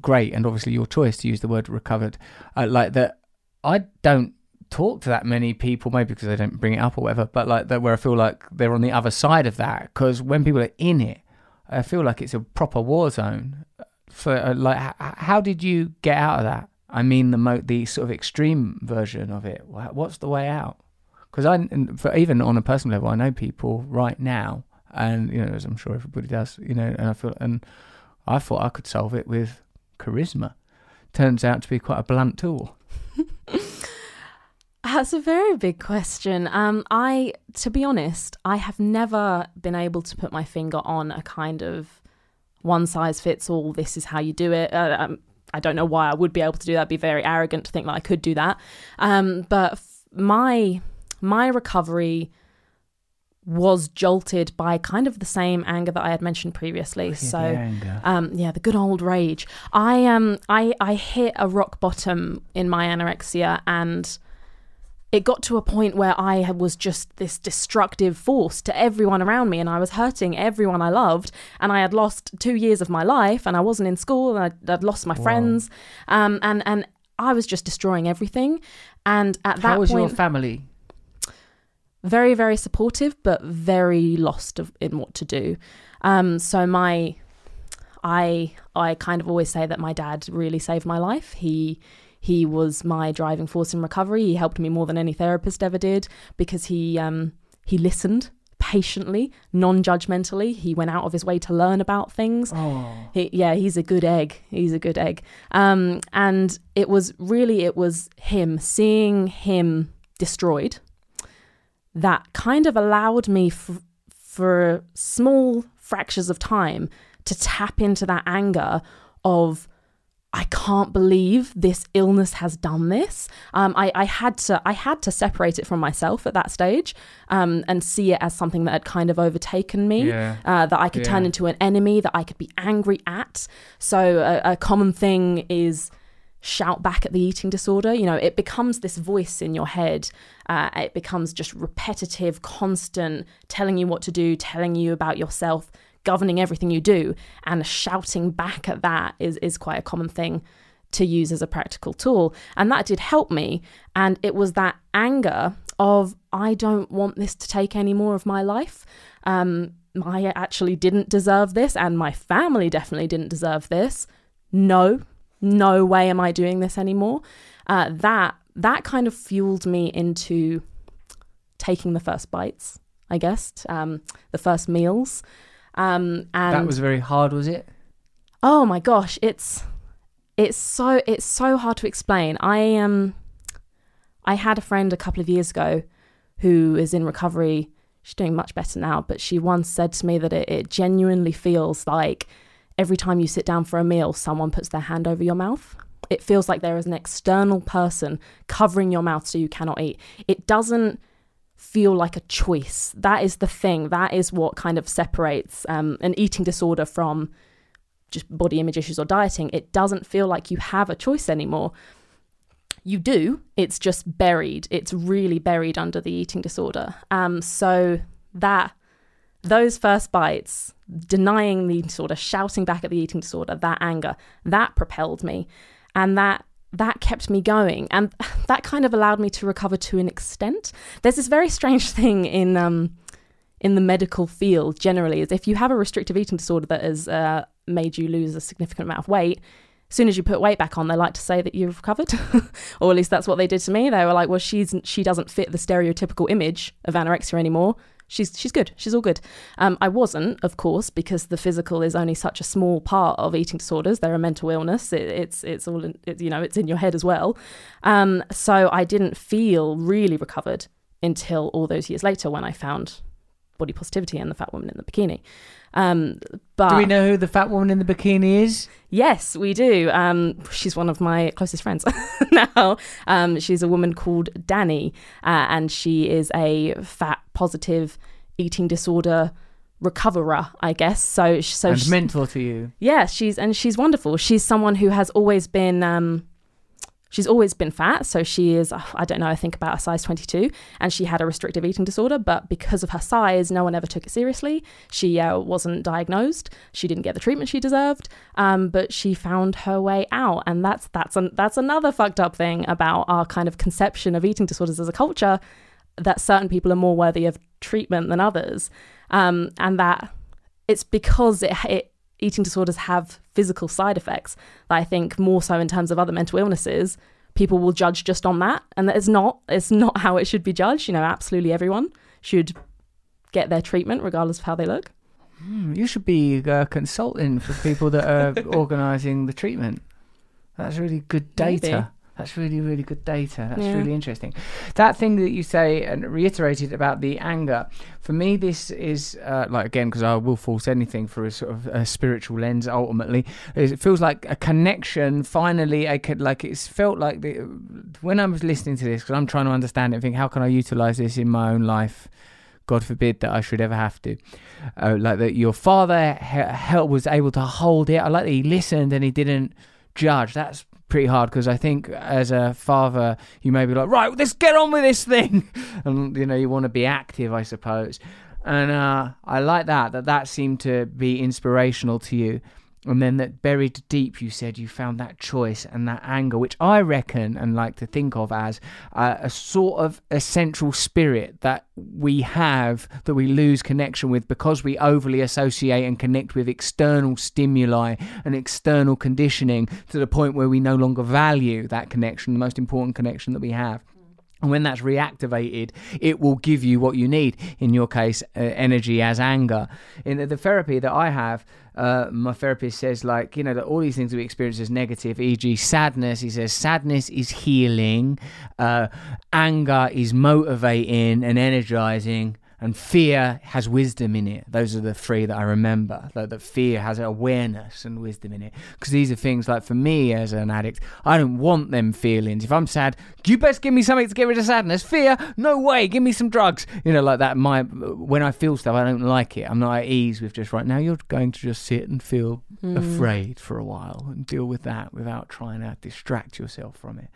great, and obviously your choice to use the word recovered. Uh, like that, I don't talk to that many people, maybe because they don't bring it up or whatever, but like that where I feel like they're on the other side of that. Because when people are in it, I feel like it's a proper war zone. So, uh, like, h- how did you get out of that? I mean, the mo- the sort of extreme version of it. What's the way out? Because I, for even on a personal level, I know people right now, and you know, as I'm sure everybody does, you know, and I feel, and I thought I could solve it with charisma. Turns out to be quite a blunt tool. That's a very big question. Um, I, to be honest, I have never been able to put my finger on a kind of one size fits all. This is how you do it. Uh, um, I don't know why I would be able to do that. It'd be very arrogant to think that I could do that. Um, but f- my my recovery was jolted by kind of the same anger that I had mentioned previously. So, um, yeah, the good old rage. I um, I I hit a rock bottom in my anorexia, and it got to a point where I was just this destructive force to everyone around me, and I was hurting everyone I loved, and I had lost two years of my life, and I wasn't in school, and I'd, I'd lost my friends, um, and and I was just destroying everything. And at that How was point, your family? Very very supportive but very lost of, in what to do. Um so my i i kind of always say that my dad really saved my life. He he was my driving force in recovery. He helped me more than any therapist ever did because he um he listened patiently non-judgmentally. He went out of his way to learn about things. Oh, he, yeah, he's a good egg. He's a good egg. Um, and it was really, it was him seeing him destroyed that kind of allowed me f- for small fractures of time to tap into that anger of I can't believe this illness has done this. Um, I, I had to I had to separate it from myself at that stage um, and see it as something that had kind of overtaken me Yeah. uh, that I could turn into an enemy that I could be angry at. So a, a common thing is shout back at the eating disorder. You know, it becomes this voice in your head. Uh, it becomes just repetitive, constant, telling you what to do, telling you about yourself, governing everything you do, and shouting back at that is is quite a common thing to use as a practical tool. And that did help me. And it was that anger of I don't want this to take any more of my life. Um, I actually didn't deserve this, and my family definitely didn't deserve this. No, no way am I doing this anymore. Uh, that that kind of fueled me into taking the first bites, I guess, um, the first meals. Um, and that was very hard, was it? oh my gosh, it's it's so it's so hard to explain. I um I had a friend a couple of years ago who is in recovery. She's doing much better now, but she once said to me that it, it genuinely feels like every time you sit down for a meal, someone puts their hand over your mouth. It feels like there is an external person covering your mouth so you cannot eat. It doesn't feel like a choice. That is the thing. That is what kind of separates um, an eating disorder from just body image issues or dieting. It doesn't feel like you have a choice anymore. You do, it's just buried. It's really buried under the eating disorder. Um, so that those first bites, denying the disorder, shouting back at the eating disorder, that anger, that propelled me. And that that kept me going. And that kind of allowed me to recover to an extent. There's this very strange thing in um in the medical field generally is if you have a restrictive eating disorder that has uh, made you lose a significant amount of weight as soon as you put weight back on they like to say that you've recovered. Or at least that's what they did to me. They were like well she's she doesn't fit the stereotypical image of anorexia anymore she's she's good. She's all good. Um, I wasn't, of course, because the physical is only such a small part of eating disorders. They're a mental illness. It, it's it's all in, it, you know. It's in your head as well. Um, so I didn't feel really recovered until all those years later when I found body positivity and the fat woman in the bikini. Um, but Do we know who the fat woman in the bikini is? Yes, we do. Um, she's one of my closest friends now. Um, she's a woman called Danny, uh, and she is a fat positive eating disorder recoverer, I guess. So, so and she's- mentor to you. yeah, she's and she's wonderful. She's someone who has always been um she's always been fat, so she is uh, I don't know, I think about a size 22 and she had a restrictive eating disorder, but because of her size, no one ever took it seriously. She uh, wasn't diagnosed. She didn't get the treatment she deserved. Um but she found her way out and that's that's an, that's another fucked up thing about our kind of conception of eating disorders as a culture that certain people are more worthy of treatment than others. Um and that it's because it, it eating disorders have physical side effects that I think more so in terms of other mental illnesses, people will judge just on that, and that is not it's not how it should be judged. You know, absolutely everyone should get their treatment regardless of how they look. Hmm, you should be a consultant for people that are organising the treatment. That's really good data. Maybe. That's really, really good data. That's Yeah. really interesting. That thing that you say and reiterated about the anger, for me, this is uh, like again because I will force anything for a sort of a spiritual lens. Ultimately, is it feels like a connection. Finally, I could like it's felt like the, when I was listening to this because I'm trying to understand it. and Think how can I utilize this in my own life? God forbid that I should ever have to. Uh, like that, your father he- he- was able to hold it. I like that he listened and he didn't judge. That's pretty hard because I think as a father, you may be like, right, let's get on with this thing, and you know you want to be active, I suppose. And uh, I like that that that seemed to be inspirational to you. And then that buried deep, you said you found that choice and that anger, which I reckon and like to think of as uh, a sort of essential spirit that we have that we lose connection with because we overly associate and connect with external stimuli and external conditioning to the point where we no longer value that connection, the most important connection that we have. And when that's reactivated, it will give you what you need. In your case, uh, energy as anger. In the, the therapy that I have, uh, my therapist says, like, you know, that all these things we experience as negative, e.g., sadness. He says, sadness is healing, uh, anger is motivating and energizing. And fear has wisdom in it. Those are the three that I remember. Like that fear has awareness and wisdom in it. Because these are things like for me as an addict, I don't want them feelings. If I'm sad, you best give me something to get rid of sadness. Fear, no way. Give me some drugs. You know, like that. My when I feel stuff, I don't like it. I'm not at ease with just right now. You're going to just sit and feel mm. afraid for a while and deal with that without trying to distract yourself from it.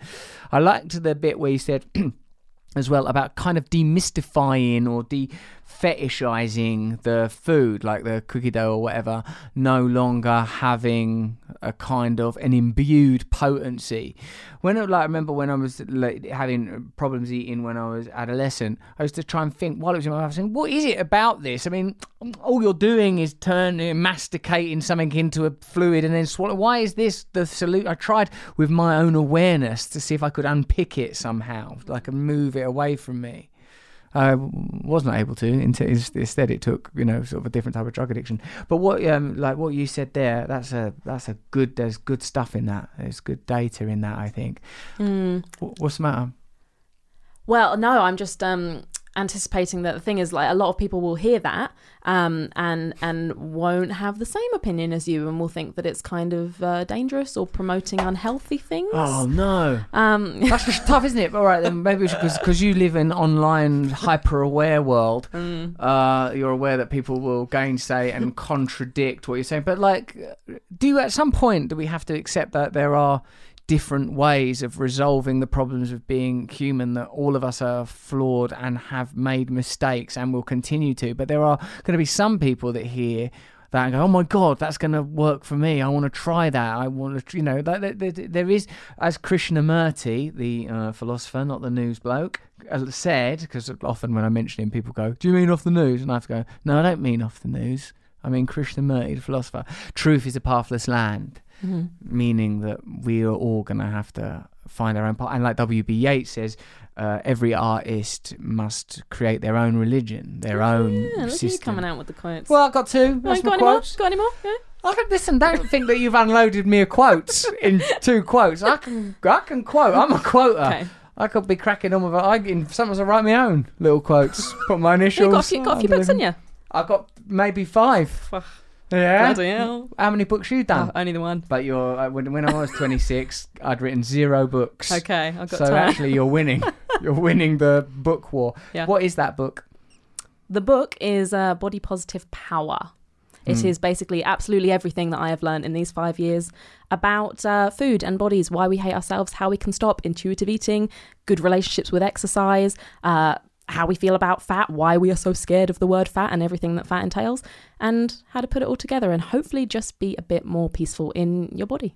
I liked the bit where you said. as well about kind of demystifying or de fetishizing the food like the cookie dough or whatever no longer having a kind of an imbued potency. When I, like I remember when I was like, having problems eating when I was adolescent I used to try and think while it was in my mouth saying what is it about this? I mean all you're doing is turning masticating something into a fluid and then swallow why is this the salute I tried with my own awareness to see if I could unpick it somehow like and move it away from me I was not able to. Instead, it took you know sort of a different type of drug addiction. But what um like what you said there, that's a that's a good. There's good stuff in that. There's good data in that. I think. Wh- What's the matter? Well, no, I'm just um anticipating that the thing is like a lot of people will hear that um, and and won't have the same opinion as you and will think that it's kind of uh, dangerous or promoting unhealthy things. Oh no, Um, that's just tough, isn't it? All right, then maybe because you live in online hyper-aware world, Mm. uh, you're aware that people will gainsay and contradict what you're saying. But like, do you at some point do we have to accept that there are different ways of resolving the problems of being human? That all of us are flawed and have made mistakes and will continue to. But there are going to be some people that hear that and go, oh my god, that's going to work for me. I want to try that. I want to, you know, there is, as Krishnamurti, the uh, philosopher, not the news bloke, uh, said, because often when I mention him, people go, do you mean off the news? And I have to go, no, I don't mean off the news. I mean Krishnamurti, the philosopher. Truth is a pathless land, meaning that we are all going to have to find our own part. And like W.B. Yeats says, uh, every artist must create their own religion, their own yeah, look at you system. coming out with the quotes. Well, I've got two. Oh, That's got my any more? quotes. Got any more? Yeah. I can listen. Don't think that you've unloaded me a quote in two quotes. I can, I can quote. I'm a quoter. Okay. I could be cracking on with. it. I in sometimes I write my own little quotes. Put my initials. You initials. got a few, got a few books, haven't you? I've got maybe five. Yeah. Bloody hell. How many books you done? Oh, only the one. But you're uh, when, when I was 26, I'd written zero books. Okay, I've got So to. actually, you're winning. you're winning the book war. Yeah. What is that book? The book is uh, Body Positive Power. It is Mm. basically absolutely everything that I have learned in these five years about uh, food and bodies, why we hate ourselves, how we can stop, intuitive eating, good relationships with exercise, uh, how we feel about fat, why we are so scared of the word fat and everything that fat entails, and how to put it all together and hopefully just be a bit more peaceful in your body.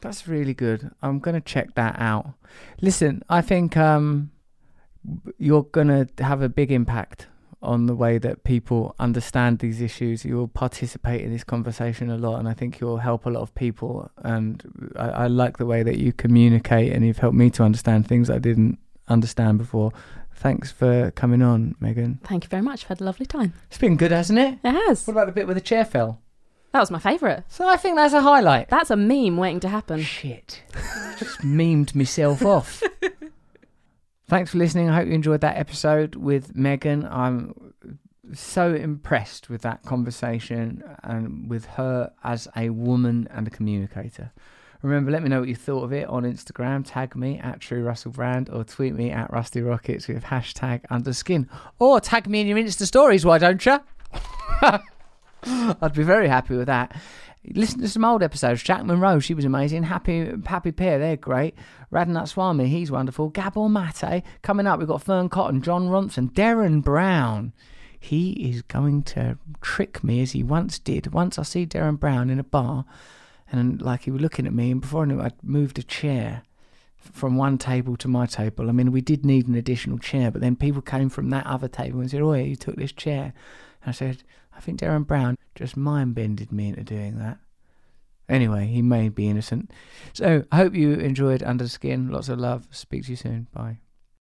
That's really good. I'm going to check that out. Listen, I think um, you're going to have a big impact on the way that people understand these issues. You'll participate in this conversation a lot, and I think you'll help a lot of people. And I, I like the way that you communicate, and you've helped me to understand things I didn't understand before. Thanks for coming on, Megan. Thank you very much. I've had a lovely time. It's been good, hasn't it? It has. What about the bit where the chair fell? That was my favourite. So I think that's a highlight. That's a meme waiting to happen. Shit. Just memed myself off. Thanks for listening. I hope you enjoyed that episode with Megan. I'm so impressed with that conversation and with her as a woman and a communicator. Remember, let me know what you thought of it on Instagram. Tag me at True Russell Brand or tweet me at Rusty Rockets with hashtag underskin. Or tag me in your Insta stories, why don't you? I'd be very happy with that. Listen to some old episodes. Jack Monroe, she was amazing. Happy Happy Pear, they're great. Radhanath Swami, he's wonderful. Gabor Mate, coming up, we've got Fearne Cotton, Jon Ronson, Derren Brown. He is going to trick me as he once did. Once I see Derren Brown in a bar, and like he was looking at me, and before I knew it, I'd moved a chair from one table to my table. I mean, we did need an additional chair, but then people came from that other table and said, "Oh, yeah, you took this chair." And I said, "I think Derren Brown just mind bended me into doing that." Anyway, he may be innocent. So I hope you enjoyed Under the Skin. Lots of love. Speak to you soon. Bye.